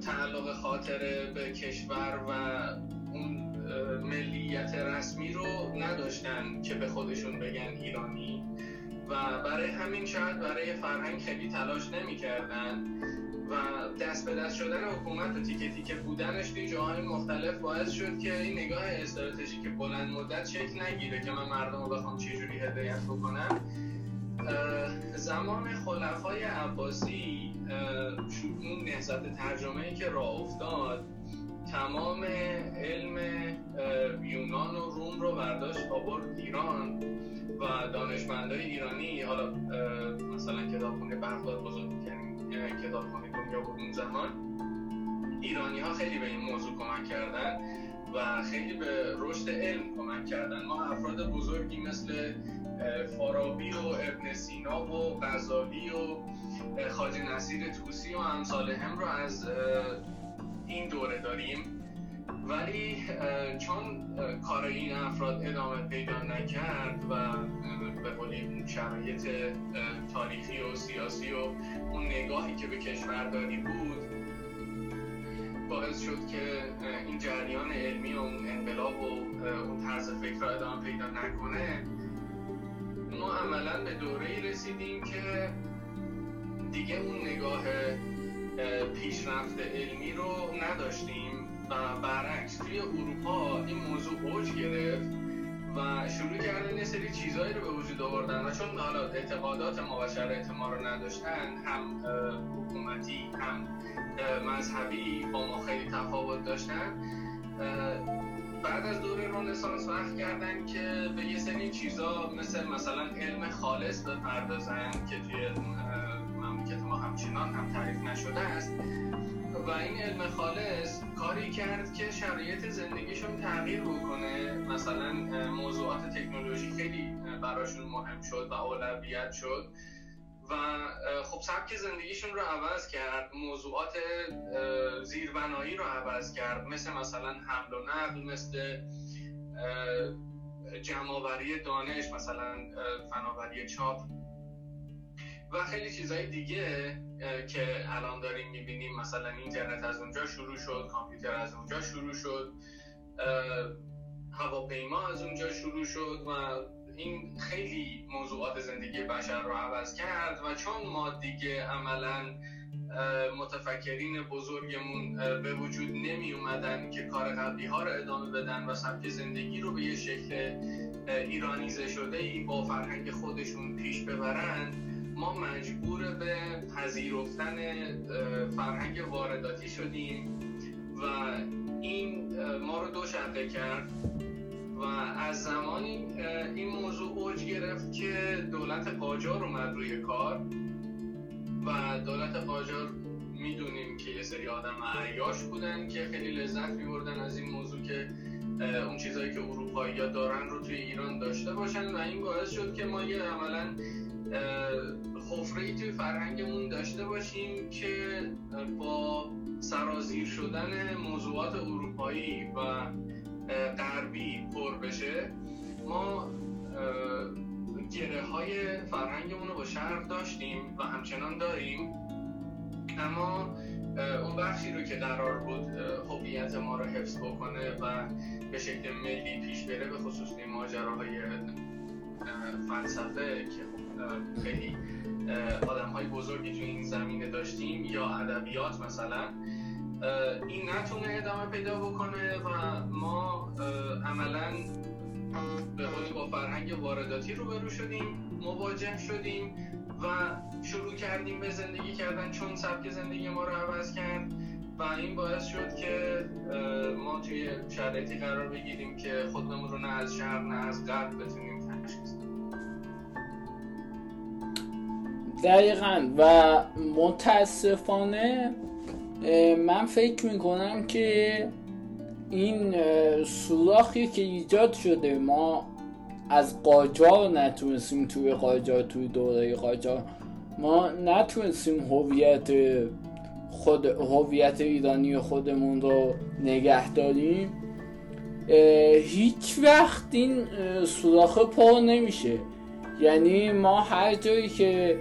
C: تعلق خاطره به کشور و اون ملیت رسمی رو نداشتن که به خودشون بگن ایرانی. و برای همین شاید برای فرهنگ خیلی تلاش نمی‌کردن. و دست به دست شدن حکومت و تیکه تیکه بودنش توی جاهای مختلف باعث شد که این نگاه استراتژیک بلند مدت شکل نگیره که من مردم رو بخوام چجوری هدایت بکنم. زمان خلفای عباسی اون نهضت ترجمه که راه افتاد تمام علم یونان و روم رو برداشت آورد ایران و دانشمندای ایرانی حالا مثلا کتابخونه بغداد بزرگ یعنی کتابخونه دنیا بود اون زمان. ایرانی ها خیلی به این موضوع کمک کردن و خیلی به رشد علم کمک کردن. ما افراد بزرگی مثل فارابی و ابن سینا و غزالی و خاجه نصیر توسی و امثال هم رو از این دوره داریم. ولی چون کار این افراد ادامه پیدا نکرد و به قولی شرایط تاریخی و سیاسی و اون نگاهی که به کشورداری بود باعث شد که این جریان علمی و اون انقلاب و اون طرز فکر را ادامه پیدا نکنه ما عملا به دوره رسیدیم که دیگه اون نگاه پیشرفت علمی رو نداشتیم. برعکس توی اروپا این موضوع اوج گرفت و شروع کردن یه سری چیزهایی رو به وجود آوردن و چون حالا اعتقادات ما و شرایط ما رو نداشتن هم حکومتی هم مذهبی با ما خیلی تفاوت داشتن بعد از دوره رنسانس وقت کردن که به یه سری چیزا مثل مثلا علم خالص بپردازن که توی مملکت ما همچنان هم تعریف نشده است. و این علم خالص کاری کرد که شرایط زندگیشون تغییر بکنه. مثلا موضوعات تکنولوژی خیلی براشون مهم شد و اولویت شد. و خب سبک زندگیشون رو عوض کرد موضوعات زیربنایی رو عوض کرد. مثل مثلا حمل و نقل مثل جمعآوری دانش مثلا فناوری چاپ. و خیلی چیزهای دیگه که الان داریم می‌بینیم. مثلا اینترنت از اونجا شروع شد کامپیوتر از اونجا شروع شد هواپیما از اونجا شروع شد و این خیلی موضوعات زندگی بشر رو عوض کرد و چون ما دیگه عملا متفکرین بزرگمون به وجود نمی اومدن که کار قبلی ها رو ادامه بدن و سبک زندگی رو به یه شکل ایرانیزه شده ای با فرهنگ خودشون پیش ببرن ما مجبور به پذیرفتن فرهنگ وارداتی شدیم و این ما رو دو شقه کرد و از زمانی این موضوع اوج گرفت که دولت قاجار اومد روی کار و دولت قاجار می‌دونیم که یه سری آدم عیاش بودن که خیلی لذت میبردن از این موضوع که اون چیزهایی که اروپایی ها دارن رو توی ایران داشته باشن و این باعث شد که ما یه عملا حفره توی فرهنگمون داشته باشیم که با سرازیر شدن موضوعات اروپایی و غربی پر بشه ما گره های فرهنگمون رو با شرق داشتیم و همچنان داریم. اما اون بخشی رو که قرار بود هویت ما رو حفظ بکنه و به شکل ملی پیش بره به خصوص ماجراهای فلسفه که خیلی آدم های بزرگی تو این زمینه داشتیم یا ادبیات مثلا این نتونه ادامه پیدا بکنه و ما عملا به با فرهنگ وارداتی روبرو شدیم مواجه شدیم و شروع کردیم به زندگی کردن چون سبک زندگی ما رو عوض کرد و این باعث شد که ما توی شرایطی قرار بگیریم که خودمون رو نه از شهر نه از غرب بتونیم تشخیص
B: دقیقا. و متاسفانه من فکر می‌کنم که این سوراخی که ایجاد شده ما از قاجار نتونستیم توی قاجار توی دوره قاجار ما نتونستیم هویت خود هویت ایرانی خودمون رو نگه داریم. هیچ وقت این سوراخ پا نمیشه. یعنی ما هر جایی که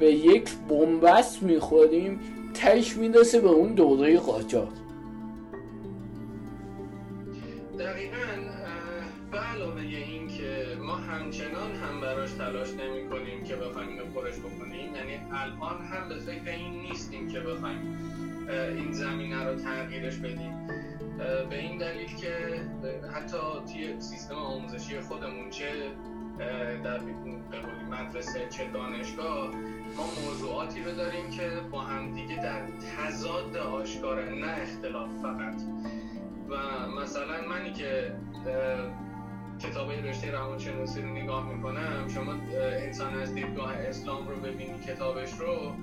B: به یک بنبست می‌خوریم تش می‌رسه به اون دوره قاجار
C: دقیقا به علاوه همچنان هم براش تلاش نمی کنیم که بخوایم اینو پرش بکنیم. یعنی الان هم به فکر این نیستیم که بخوایم این زمینه رو تغییرش بدیم. به این دلیل که حتی توی سیستم آموزشی خودمون چه در مدرسه چه دانشگاه ما موضوعاتی رو داریم که با هم دیگه در تضاد آشکاره نه اختلاف فقط. و مثلا منی که کتاب رشته روانشناسی رو نگاه می‌کنم شما انسان از دیدگاه اسلام رو ببینی کتابش رو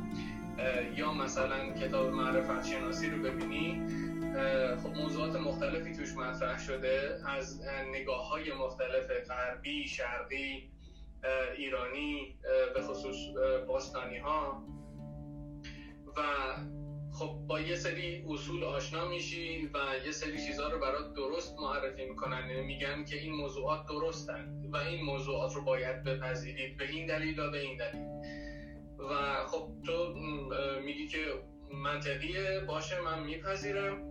C: یا مثلا کتاب معرفت شناسی رو ببینی خب موضوعات مختلفی توش مطرح شده از نگاه های مختلف غربی، شرقی، ایرانی به خصوص باستانی ها و خب با یه سری اصول آشنا میشی و یه سری چیزها رو برات درست معرفی می‌کنن. یعنی میگن که این موضوعات درستن و این موضوعات رو باید بپذیرید. به این دلیل و به این دلیل. و خب تو میگی که منطقیه. باشه من میپذیرم.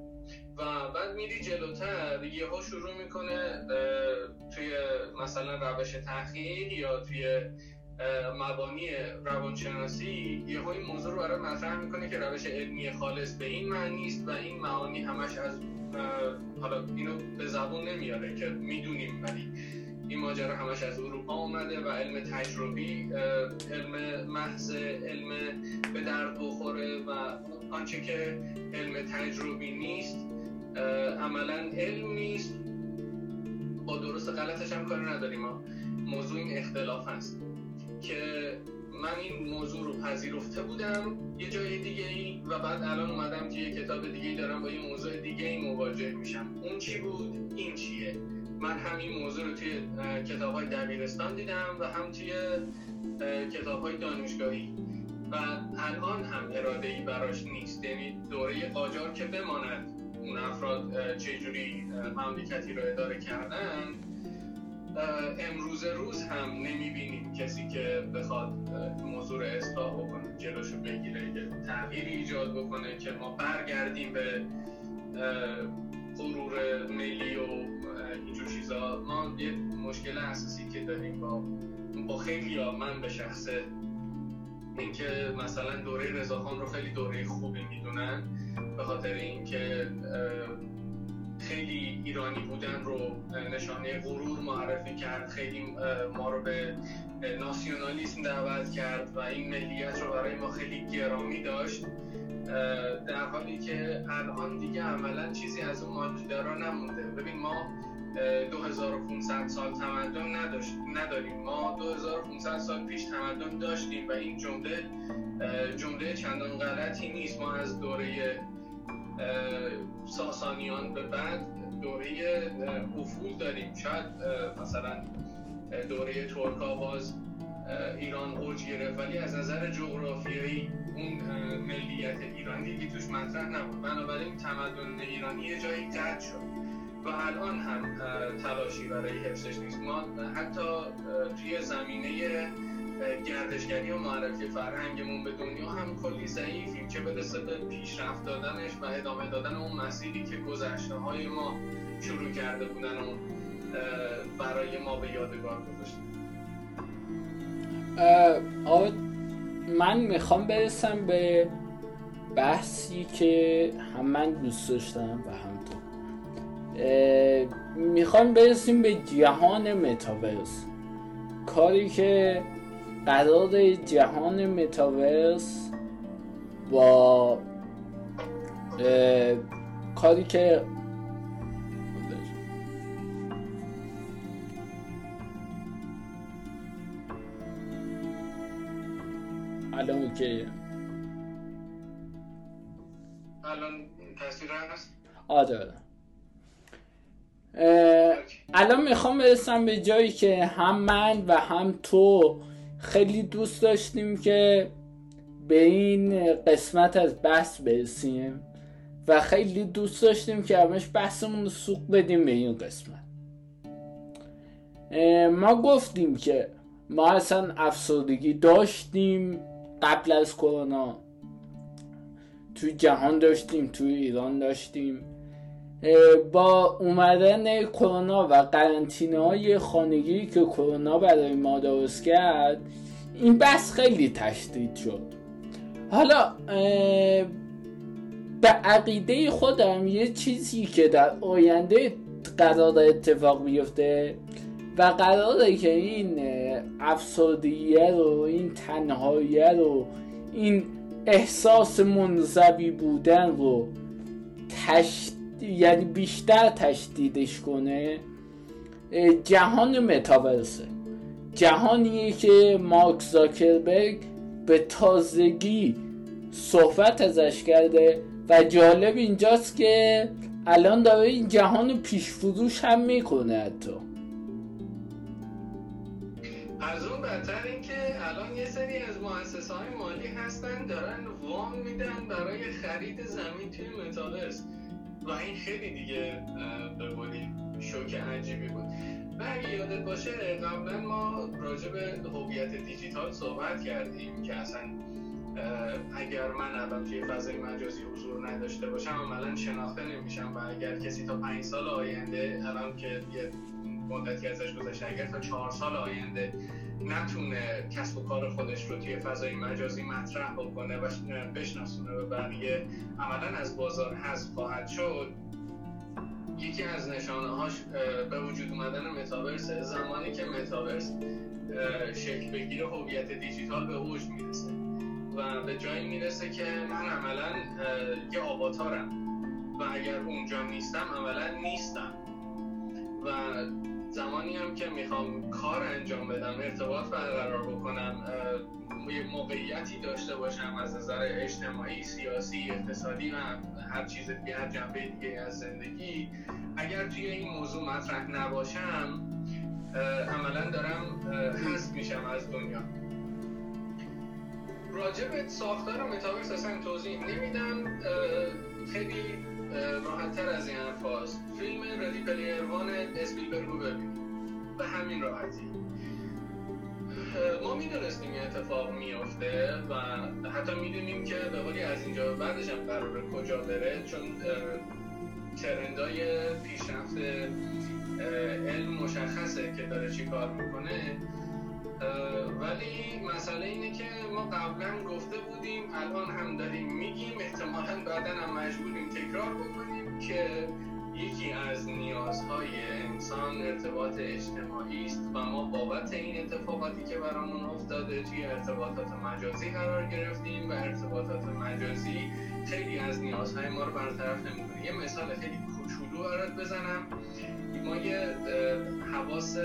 C: و بعد میری جلوتر یهو شروع می‌کنه توی مثلا روش تحقیق یا توی مبانی روانشناسی یه این موضوع رو برای مطرح می‌کنه که روش علمی خالص به این معنی است و این معانی همش از حالا اینو به زبون نمیاره که می‌دونیم ولی این ماجرا همش از اروپا اومده و علم تجربی علم محض علم به درد بخوره و آنچه که علم تجربی نیست عملا علم نیست. با درست غلطش هم کاری نداریم موضوع این اختلاف هست. که من این موضوع رو پذیرفته بودم یه جای دیگه ای و بعد الان اومدم که یه کتاب دیگه دارم با یه موضوع دیگه ای مواجه میشم. اون چی بود؟ این چیه؟ من هم این موضوع رو توی کتاب های دبیرستان دیدم و هم توی کتاب های دانشگاهی. و الان هم اراده ای براش نیست. یعنی دوره قاجار که بماند اون افراد چجوری مملکتی رو اداره کردن امروز روز هم نمی‌بینیم کسی که بخواد موضوع اصلاح بکنه جلوشو بگیره که تغییری ایجاد بکنه که ما برگردیم به غرور ملی و اینجور چیزا. ما یه مشکل اساسی که داریم با با خیلی ها من به شخصه اینکه مثلا دوره رضاخان رو خیلی دوره خوبی می‌دونن به خاطر اینکه خیلی ایرانی بودن رو نشانه غرور معرفی کرد. خیلی ما رو به ناسیونالیسم دعوت کرد و این ملیت رو برای ما خیلی گرامی داشت. در حالی که الان دیگه عملا چیزی از اون ماجرا نمونده. ببین ما 2500 سال تمدن نداشت نداریم. ما 2500 سال پیش تمدن داشتیم و این جمله جمله چندان غلطی نیست. ما از دوره ساسانیان به بعد دوره افول داریم. شاید مثلا دوره ترک باز ایران اوج گرفت. ولی از نظر جغرافیایی اون ملیت ایرانی دیگه توش مطرح نبود. بنابراین تمدن ایرانی یه جایی قطع شد و الان هم تلاشی برای حفظش نیست. ما حتی توی زمینه گردشگری و معرفی فرهنگمون به دنیا هم کلی ضعیفیم که برسه به پیشرفت دادنش و ادامه دادن اون مسیری که گذشته های ما شروع کرده بودن و برای ما به یادگار گذاشتن.
B: من می‌خوام برسم به بحثی که هم من دوست داشتم و هم تو. می‌خوام برسیم به جهان متاورس. کاری که قرار جهان متاورس با کاری که الان اوکیه
C: الان تصویر هست؟
B: آره, آره. الان می‌خوام برسم به جایی که هم من و هم تو خیلی دوست داشتیم که به این قسمت از بحث برسیم و خیلی دوست داشتیم که همش بحثمون رو سوق بدیم به این قسمت. ما گفتیم که ما اصلا افسردگی داشتیم قبل از کرونا. توی جهان داشتیم توی ایران داشتیم. با اومدن کرونا و قرنطینه های خانگی که کرونا برای ما درست کرد این بحث خیلی تشدید شد. حالا به عقیده خودم یه چیزی که در آینده قرار اتفاق بیفته و قراره که این افسردگیه رو این تنهاییه رو این احساس منزوی بودن رو تش... یعنی بیشتر تشدیدش کنه جهان متاورسه. جهانیه که مارک زاکربرگ به تازگی صحبت ازش کرده و جالب اینجاست که الان داره این جهان پیش فروش هم می‌کنه حتی.
C: از اون بدتر اینکه الان یه سری از مؤسسه های مالی هستن دارن وام میدن برای خرید زمین توی متاورس. و این خیلی دیگه به قولی شوک عجیبی بود. و اگه یادت باشه قبلا ما راجع به هویت دیجیتال صحبت کردیم که اصلا اگر من الان توی فضای مجازی حضور نداشته باشم عملا شناخته نمیشم و اگر کسی تا پنج سال آینده الان که یه مدتی ازش گذشته. اگر تا چهار سال آینده نتونه کسب و کار خودش رو توی فضای مجازی مطرح بکنه و بشناسونه به بقیه عملا از بازار حذف خواهد شد یکی از نشانه هاش به وجود اومدن متاورس زمانی که متاورس شکل بگیره هویت دیجیتال به اوج می‌رسه و به جایی می‌رسه که من عملا یه آواتارم و اگر اونجا نیستم عملا نیستم. و زمانی هم که می‌خوام کار انجام بدم ارتباط برقرار بکنم یه موقعیتی داشته باشم از نظر اجتماعی سیاسی اقتصادی و هر چیز دیگه هر جنبه دیگه از زندگی اگر توی این موضوع مطرح نباشم عملا دارم حذف میشم از دنیا. راجع به ساختار متاورس اصلا توضیح نمیدم خیلی راحتتر از این حرف فیلم ردی پلیر وان اسپیلبرگ ببینید به همین راحتی. ما می‌دونستیم این اتفاق میافته و حتی می‌دونیم که به قولی از اینجا بعدش هم قراره کجا بره چون ترندای پیشرفت علم مشخصه که داره چی کار می‌کنه. ولی مسئله اینه که ما قبلا گفته بودیم الان هم داریم میگیم احتمالا بعدا هم مجبوریم تکرار بکنیم که یکی از نیازهای انسان ارتباط اجتماعی است و ما بابت این اتفاقاتی که برامون افتاده توی ارتباطات مجازی قرار گرفتیم و ارتباطات مجازی خیلی از نیازهای ما رو برطرف نمی‌کنه. یه مثال خیلی کوچولو برات بزنم. ما یه حواس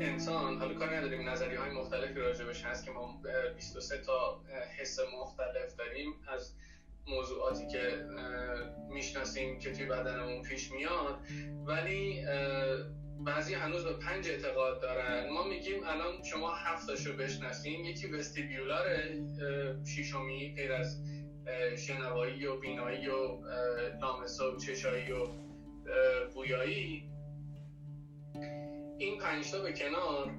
C: انسان حالا کار نداریم نظری های مختلفی راجبش هست که ما 23 تا حس مختلف داریم. از موضوعاتی که می‌شناسیم که توی بدنمون پیش میاد ولی بعضی هنوز به پنج اعتقاد دارن. ما میگیم الان شما هفتاشو بشناسیم یکی وستیبیولار شیشمی غیر از شنوایی و بینایی و نامسه و چشایی و بویایی. این پنجتا به کنار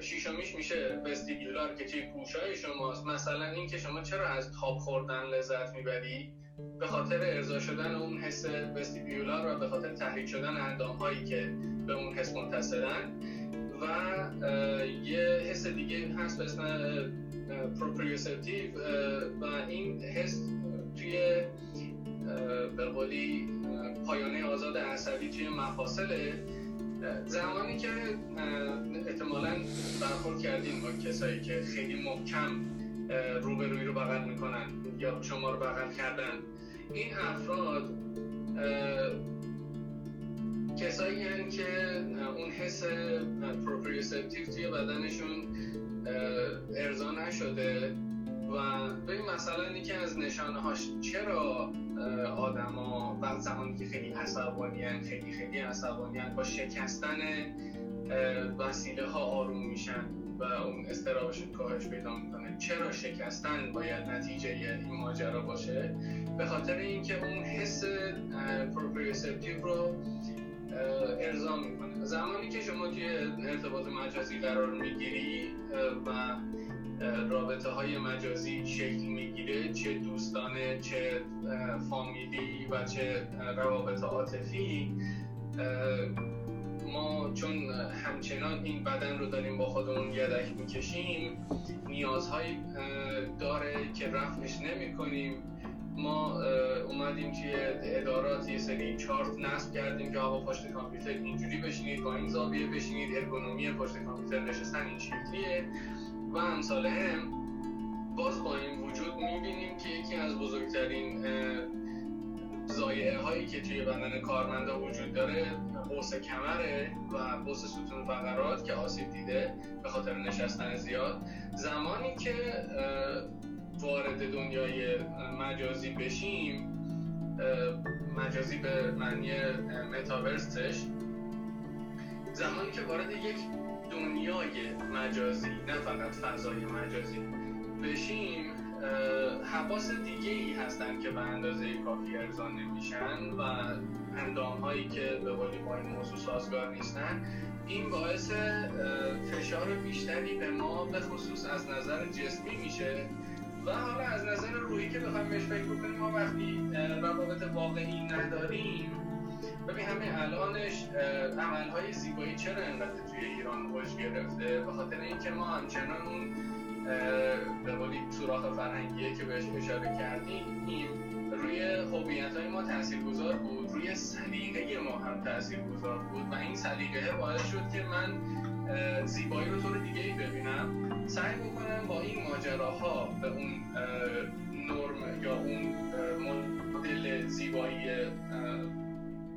C: شیشمیش میشه وستیبیولار که توی گوشای شماست. مثلا این که شما چرا از تاب خوردن لذت می‌بری به خاطر ارضا شدن اون حس وستیبیولار و به خاطر تحریک شدن اندام هایی که به اون حس منتصرن و یه حس دیگه هست به اسم proprioceptive و این حس توی به قولی پایانه آزاد عصبی توی مفاصله. زمانی که احتمالا برخورد کردیم با کسایی که خیلی محکم روبروی رو بغل می‌کنن یا شما رو بغل کردن. این افراد کسایی هن که اون حس proprioceptive توی بدنشون ارضا نشده. و ببین مثلا یکی از نشانه هاش چرا آدما وقت زمانی که خیلی عصبانی خیلی خیلی عصبانی با شکستن وسیله ها آروم میشن و اون اضطرابشون کاهش پیدا می‌کنه. چرا شکستن باید نتیجه این ماجرا باشه؟ به خاطر اینکه اون حس proprioceptive رو ارضا می‌کنه. زمانی که شما توی ارتباط مجازی قرار می‌گیری و رابطه های مجازی شکل می‌گیره چه دوستانه چه فامیلی و چه روابط عاطفی. ما چون همچنان این بدن رو داریم با خودمون یدک می‌کشیم نیازهایی داره که رفعش نمی کنیم ما اومدیم توی ادارات یه سری چارت نصب کردیم که آقا پشت کامپیوتر اینجوری بشینید با این زاویه بشینید ارگونومی پشت کامپیوتر نشستن این شکلیه. و امثال هم باز با این وجود می‌بینیم که یکی از بزرگترین زایعه هایی که توی بدن کارمندا وجود داره قوس کمره و قوس ستون فقرات که آسیب دیده به خاطر نشستن زیاد. زمانی که وارد دنیای مجازی بشیم مجازی به معنی متاورسش زمانی که وارد یک دنیای مجازی نه فقط فضای مجازی. بشیم حواس دیگه ای هستن که به اندازه کافی ارزان نمیشن و اندام هایی که به قولی با این موضوع سازگار نیستن این باعث فشار بیشتری به ما به خصوص از نظر جسمی میشه. و حالا از نظر روحی که بخوایم بهش فکر بکنیم ما وقتی روابط واقعی نداریم ببین همه الانش عملهای زیبایی چرا انقدر توی ایران خوش گرفته؟ به خاطر اینکه ما همچنان اون به قولی سوراخ فرهنگیه که بهش اشاره کردیم روی هویت های ما گذار بود روی سلیقه ما هم گذار بود و این سلیقه باعث شد که من زیبایی رو طور دیگه ای ببینم. سعی بکنم با این ماجراها به اون نرم یا اون مدل زیبایی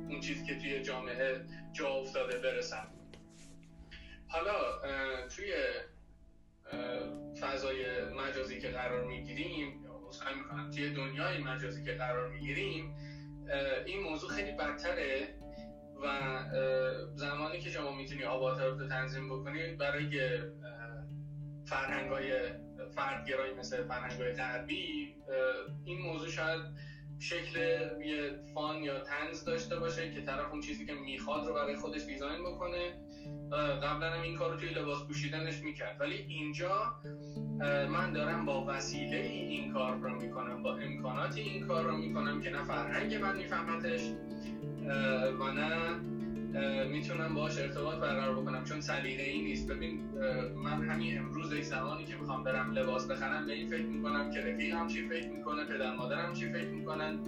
C: اون چیزی که توی جامعه جا افتاده برسم. حالا توی فضای مجازی که قرار می‌گیریم می‌کنم توی دنیای مجازی که قرار می‌گیریم این موضوع خیلی بدتره و زمانی که شما می‌تونی آواتار رو تنظیم بکنید برای فرهنگ های فردگرایی مثل فرهنگ های این موضوع شاید شکل یه فان یا تنز داشته باشه که طرف اون چیزی که می‌خواد رو برای خودش دیزاین بکنه. قبلا هم این کار رو توی لباس پوشیدنش می‌کرد. ولی اینجا من دارم با وسیله این کار رو می‌کنم با امکاناتی این کار رو می‌کنم که نه فرهنگ من میفهمتش و نه می‌تونم باش ارتباط برقرار بکنم چون سلیقه ای نیست. ببین من همین امروز یک زمانی که می‌خوام برم لباس بخرم به این فکر می‌کنم که رفیقم چی فکر می‌کنه پدر مادرم چی فکر می‌کنن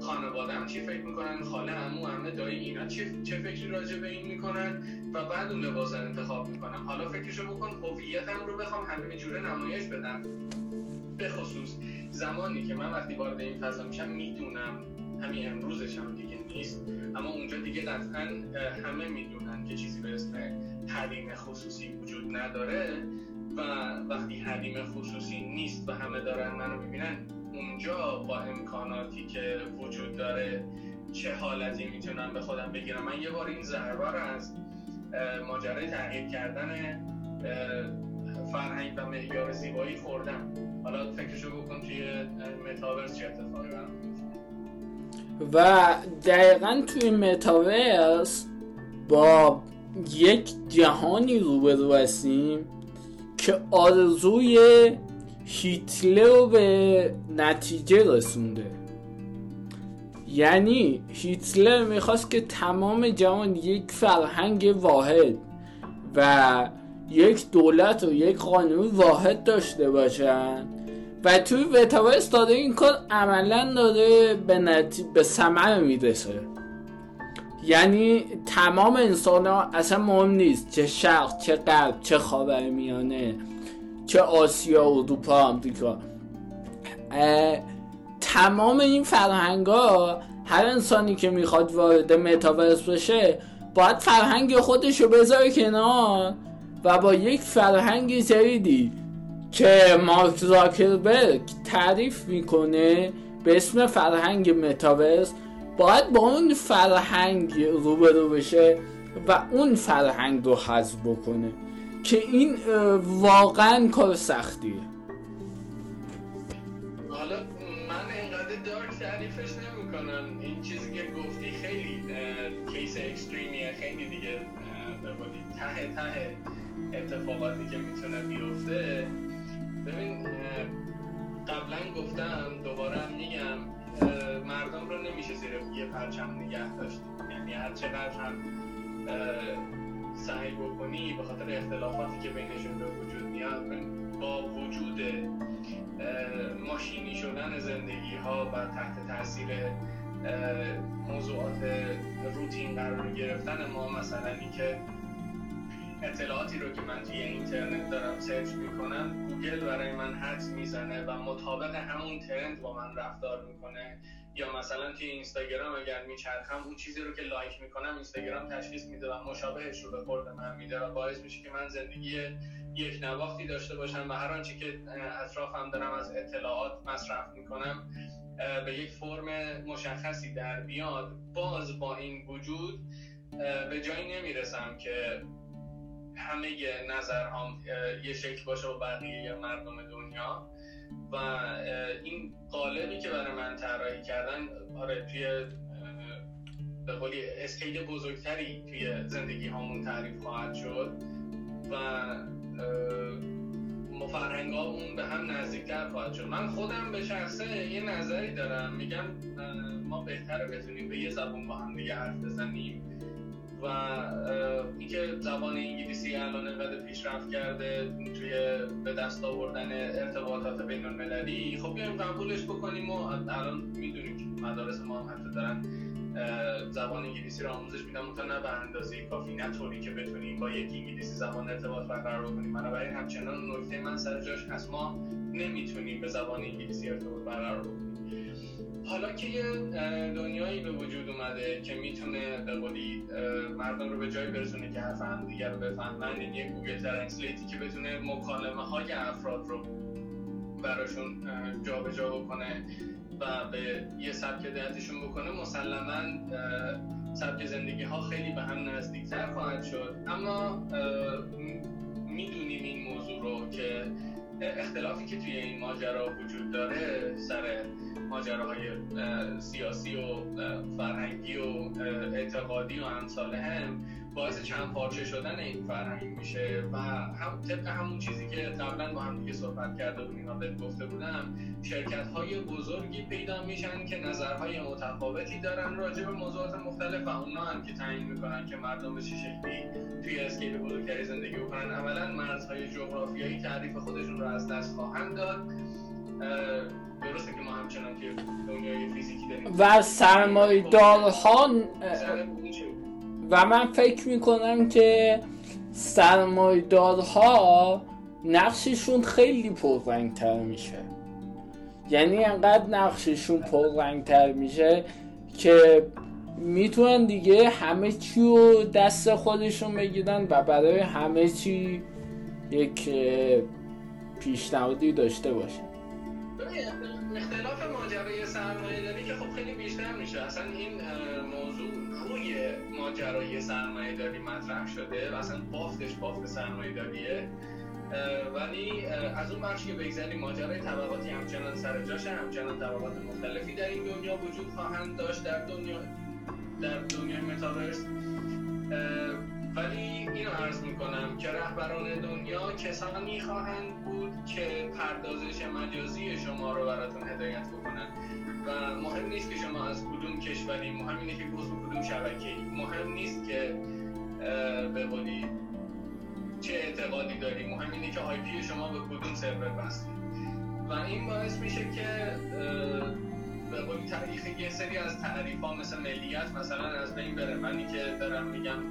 C: خانوادم چی فکر می‌کنن خاله عمو عمه دایی اینا چه, چه فکری راجع به این می‌کنن و بعد اون لباس رو انتخاب می‌کنم. حالا فکرشو بکن هویتم رو بخوام همه جوره نمایش بدم. به خصوص زمانی که من وقتی وارد این فضا میشم می‌دونم همین امروزش هم دیگه نیست اما اونجا دیگه قطعا همه می‌دونن که چیزی به اسم حریم خصوصی وجود نداره و وقتی حریم خصوصی نیست و همه دارن منو می‌بینن اونجا با امکاناتی که وجود داره چه حالتی می‌تونم به خودم بگیرم. من یه بار این ضربه رو از ماجرای تغییر کردن فرهنگ و معیار زیبایی خوردم. حالا فکرشو بکن توی متاورس چه اتفاقی برام
B: و دقیقا توی متاورس با یک جهانی روبرو هستیم که آرزوی هیتلر رو به نتیجه رسونده. یعنی هیتلر می‌خواست که تمام جهان یک فرهنگ واحد و یک دولت و یک قانون واحد داشته باشن. و توی وتاورس داده این کار عملا داره به, نتی... به سمر می‌رسه. یعنی تمام انسان ها اصلا مهم نیست چه شرق چه غرب چه خاور میانه چه آسیا اروپا آمریکا. تمام این فرهنگ ها هر انسانی که می‌خواد وارد متاورس بشه باید فرهنگ خودش رو بذاره کنار و با یک فرهنگ جدیدی. که مارک زاکربرگ تعریف می‌کنه به اسم فرهنگ متاورس باید با اون فرهنگ روبرو بشه و اون فرهنگ رو حذف بکنه که این واقعا کار سختیه.
C: حالا من اینقدر دارک تعریفش نمی کنم این چیزی که گفتی خیلی کیس اکستریمیه خیلی دیگه ته ته اتفاقاتی که می‌تونه بیفته. ببین قبلا گفتم دوباره میگم مردم رو نمیشه زیر یه پرچم نگه داشت. یعنی هر چقدر هم سعی بکنی به خاطر اختلافاتی که بینشون به وجود میاد با وجود ماشینی شدن زندگی ها و تحت تاثیر موضوعات روتین قرار گرفتن ما مثلا اینکه اطلاعاتی رو که من توی اینترنت دارم search می‌کنم گوگل برای من حدس می‌زنه و مطابق همون trend با من رفتار می‌کنه. یا مثلا توی اینستاگرام اگر میچرخم اون چیزی رو که like می‌کنم اینستاگرام تشخیص میده و مشابهش رو به خورد من میده و باعث میشه که من زندگی یک نواختی داشته باشم و هر آنچه که اطرافم دارم از اطلاعات مصرف می‌کنم به یک فرم مشخصی در بیاد. باز با این وجود به جایی نمی‌رسم که همه نظرهام یه شکل باشه و بقیه مردم دنیا. و این قالبی که برای من طراحی کردن آره توی به قولی اسکیل بزرگتری توی زندگی هامون تعریف خواهد شد. و مفرهنگ اون به هم نزدیکتر خواهد شد. من خودم به شخصه یه نظری دارم. میگم ما بهتره بتونیم به یه زبان با هم دیگه حرف بزنیم. و اینکه زبان انگلیسی الان انقدر پیشرفت کرده توی به دست آوردن ارتباطات بین المللی خب بیایم قبولش بکنیم. و الان می‌دونیم که مدارس ما هم حتی دارن زبان انگلیسی رو آموزش میدن. تا نه به اندازه کافی نه طوری که بتونیم با یک انگلیسی زبان ارتباط برقرار کنیم بنابراین همچنان نکته من سر جاش هست. ما نمی‌تونیم به زبان انگلیسی ارتباط برقرار بکنیم. حالا که یه دنیایی به وجود اومده که می‌تونه به قولی مردم رو به جای برسونه که حرف هم دیگر رو بفهمن یه Google Translate ی که بتونه مکالمه های افراد رو براشون جابجا جا بکنه و به یه سبک هدایتشون بکنه مسلما سبک زندگی ها خیلی به هم نزدیکتر خواهد شد. اما می‌دونیم این موضوع رو که اختلافی که توی این ماجرا وجود داره سر ماجراهای سیاسی و فرهنگی و اعتقادی و امثال هم باعث چند پارچه شدن این فرهنگ میشه و هم طبق همون چیزی که قبلا با هم دیگه صحبت کرده بودیم و گفته بودم شرکت های بزرگی پیدا میشن که نظرهای متفاوتی دارن راجع به موضوعات مختلف و اونا هم که تعیین می‌کنن که مردم به چه شکلی توی اسکیل بزرگتری زندگی بکنن. اولا مرزهای جغرافیایی تعریف خودشون رو از دست خواهند داد. درسته که ما همچنان توی دنیای فیزیکی داریم. و
B: سرمایدارها و من فکر می‌کنم که سرمایدارها نقششون خیلی پررنگتر میشه. یعنی انقدر نقششون پررنگتر میشه که می‌تونن دیگه همه چی رو دست خودشون بگیرن و برای همه چی یک پیشنهادی داشته باشه
C: اختلاف ماجرای سرمایه داری ماجرای سرمایه داری مطرح شده و اصلا بافتش بافت سرمایه داریه. ولی از اون بخشی که بگذاریم ماجرای طبقاتی همچنان سر جاشه همچنان طبقات مختلفی در این دنیا وجود خواهند داشت در دنیا در دنیای متاورس. ولی اینو عرض می‌کنم که رهبران دنیا کسانی خواهند بود که پردازش مجازی شما رو براتون هدایت بکنن. و مهم نیست که شما از کدوم کشوری مهم اینه که گفت کدوم شبکه مهم نیست که به قولی چه اعتقادی داری. مهم اینه که آی پی شما به کدوم سرور بستید و این باعث میشه که به قولی تاریخ یه سری از تعریف ها مثل ملیت مثلا از بین بره. منی که دارم میگم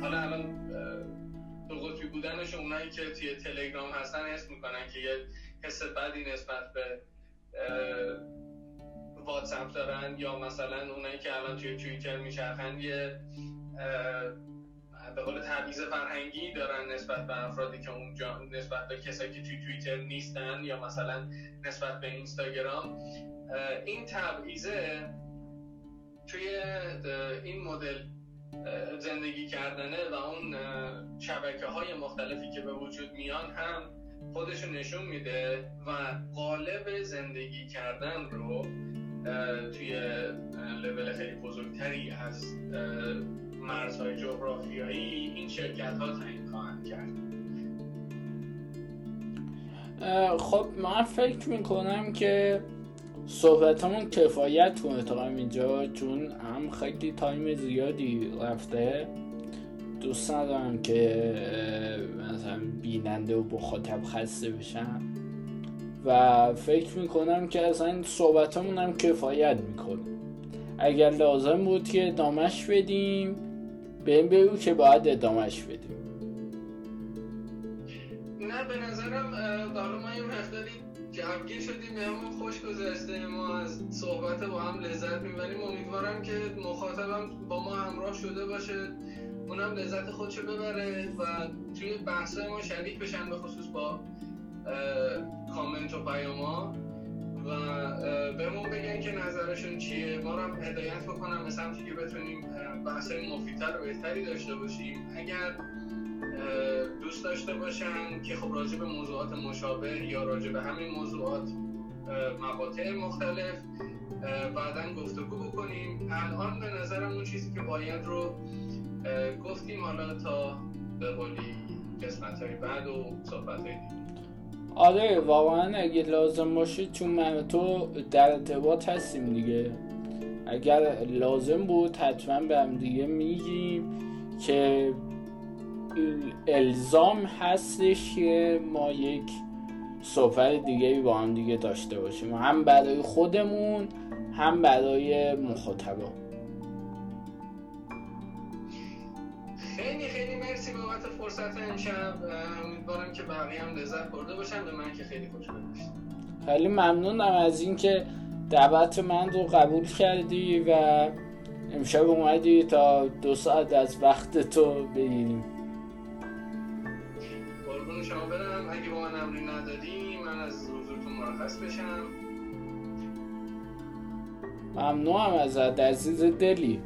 C: حالا الان دو قطبی بودنش اونایی که توی تلگرام هستن حس می‌کنن که یه حس بدی نسبت به واتساپ دارن یا مثلا اونایی که الان توی توییتر میچرخن یه به قول تبعیض فرهنگی دارن نسبت به افرادی که اونجا نسبت به کسایی که توی توییتر نیستن یا مثلا نسبت به اینستاگرام. این تبعیضه توی این مدل زندگی کردنه و اون شبکه های مختلفی که به وجود میان هم خودشو نشون میده و قالب زندگی کردن رو توی لول خیلی بزرگتری از مرزهای جغرافیایی این شرکت ها تعیین خواهند کرد.
B: خب من فکر می‌کنم که صحبت همون کفایت کنه تا اینجا چون هم خیلی تایم زیادی رفته. دوست ندارم که مثلا بیننده و بخاطب خسته بشم. و فکر می‌کنم که اصلا صحبت هم کفایت می‌کنه. اگر لازم بود که ادامهش بدیم بهم بگو که باید ادامهش بدیم.
C: نه به نظرم حالا ما این مقداری جمعگیر شدیم به همون خوش گذشته ما از صحبت با هم لذت می‌بریم. امیدوارم که مخاطبم با ما همراه شده باشه. اونم لذت خودشو ببره و توی بحث ما شریک بشن به خصوص با کامنت و پیاما. و بهمون بگن که نظرشون چیه. ما رو هدایت بکنم به سمتی که بتونیم بحث مفیدتر و بهتری داشته باشیم. اگر دوست داشته باشن که خب راجع به موضوعات مشابه یا راجع به همین موضوعات مقاطع مختلف بعدا گفتگو بکنیم. الان به نظرم اون چیزی که باید رو گفتیم حالا تا به قولی قسمت های بعد و صحبت های
B: آره واقعا اگه لازم باشه چون من تو در ارتباط هستیم دیگه. اگر لازم بود حتما به هم دیگه میگیم که الزام هستش که ما یک صحبت دیگه با هم دیگه داشته باشیم. هم برای خودمون هم برای مخاطبا.
C: خیلی خیلی مرسی بابت فرصت امشب. امیدوارم که بقیه هم لذت برده باشن به من که خیلی خوش گذشت.
B: خیلی ممنونم از اینکه دعوت من رو قبول کردی و امشب اومدی تا دو ساعت از وقت تو بگیریم.
C: قربون شما برم. اگه با من امری ندادی من از حضورتون مرخص بشم.
B: ممنونم ازت عزیز دلی.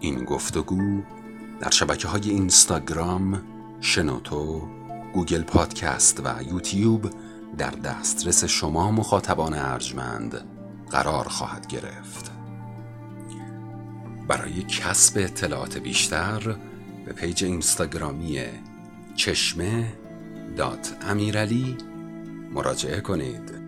A: این گفتگو در شبکه های اینستاگرام، شنوتو، گوگل پادکست و یوتیوب در دسترس شما مخاطبان ارجمند قرار خواهد گرفت. برای کسب اطلاعات بیشتر به page اینستاگرامی چشمه dot امیرعلی مراجعه کنید.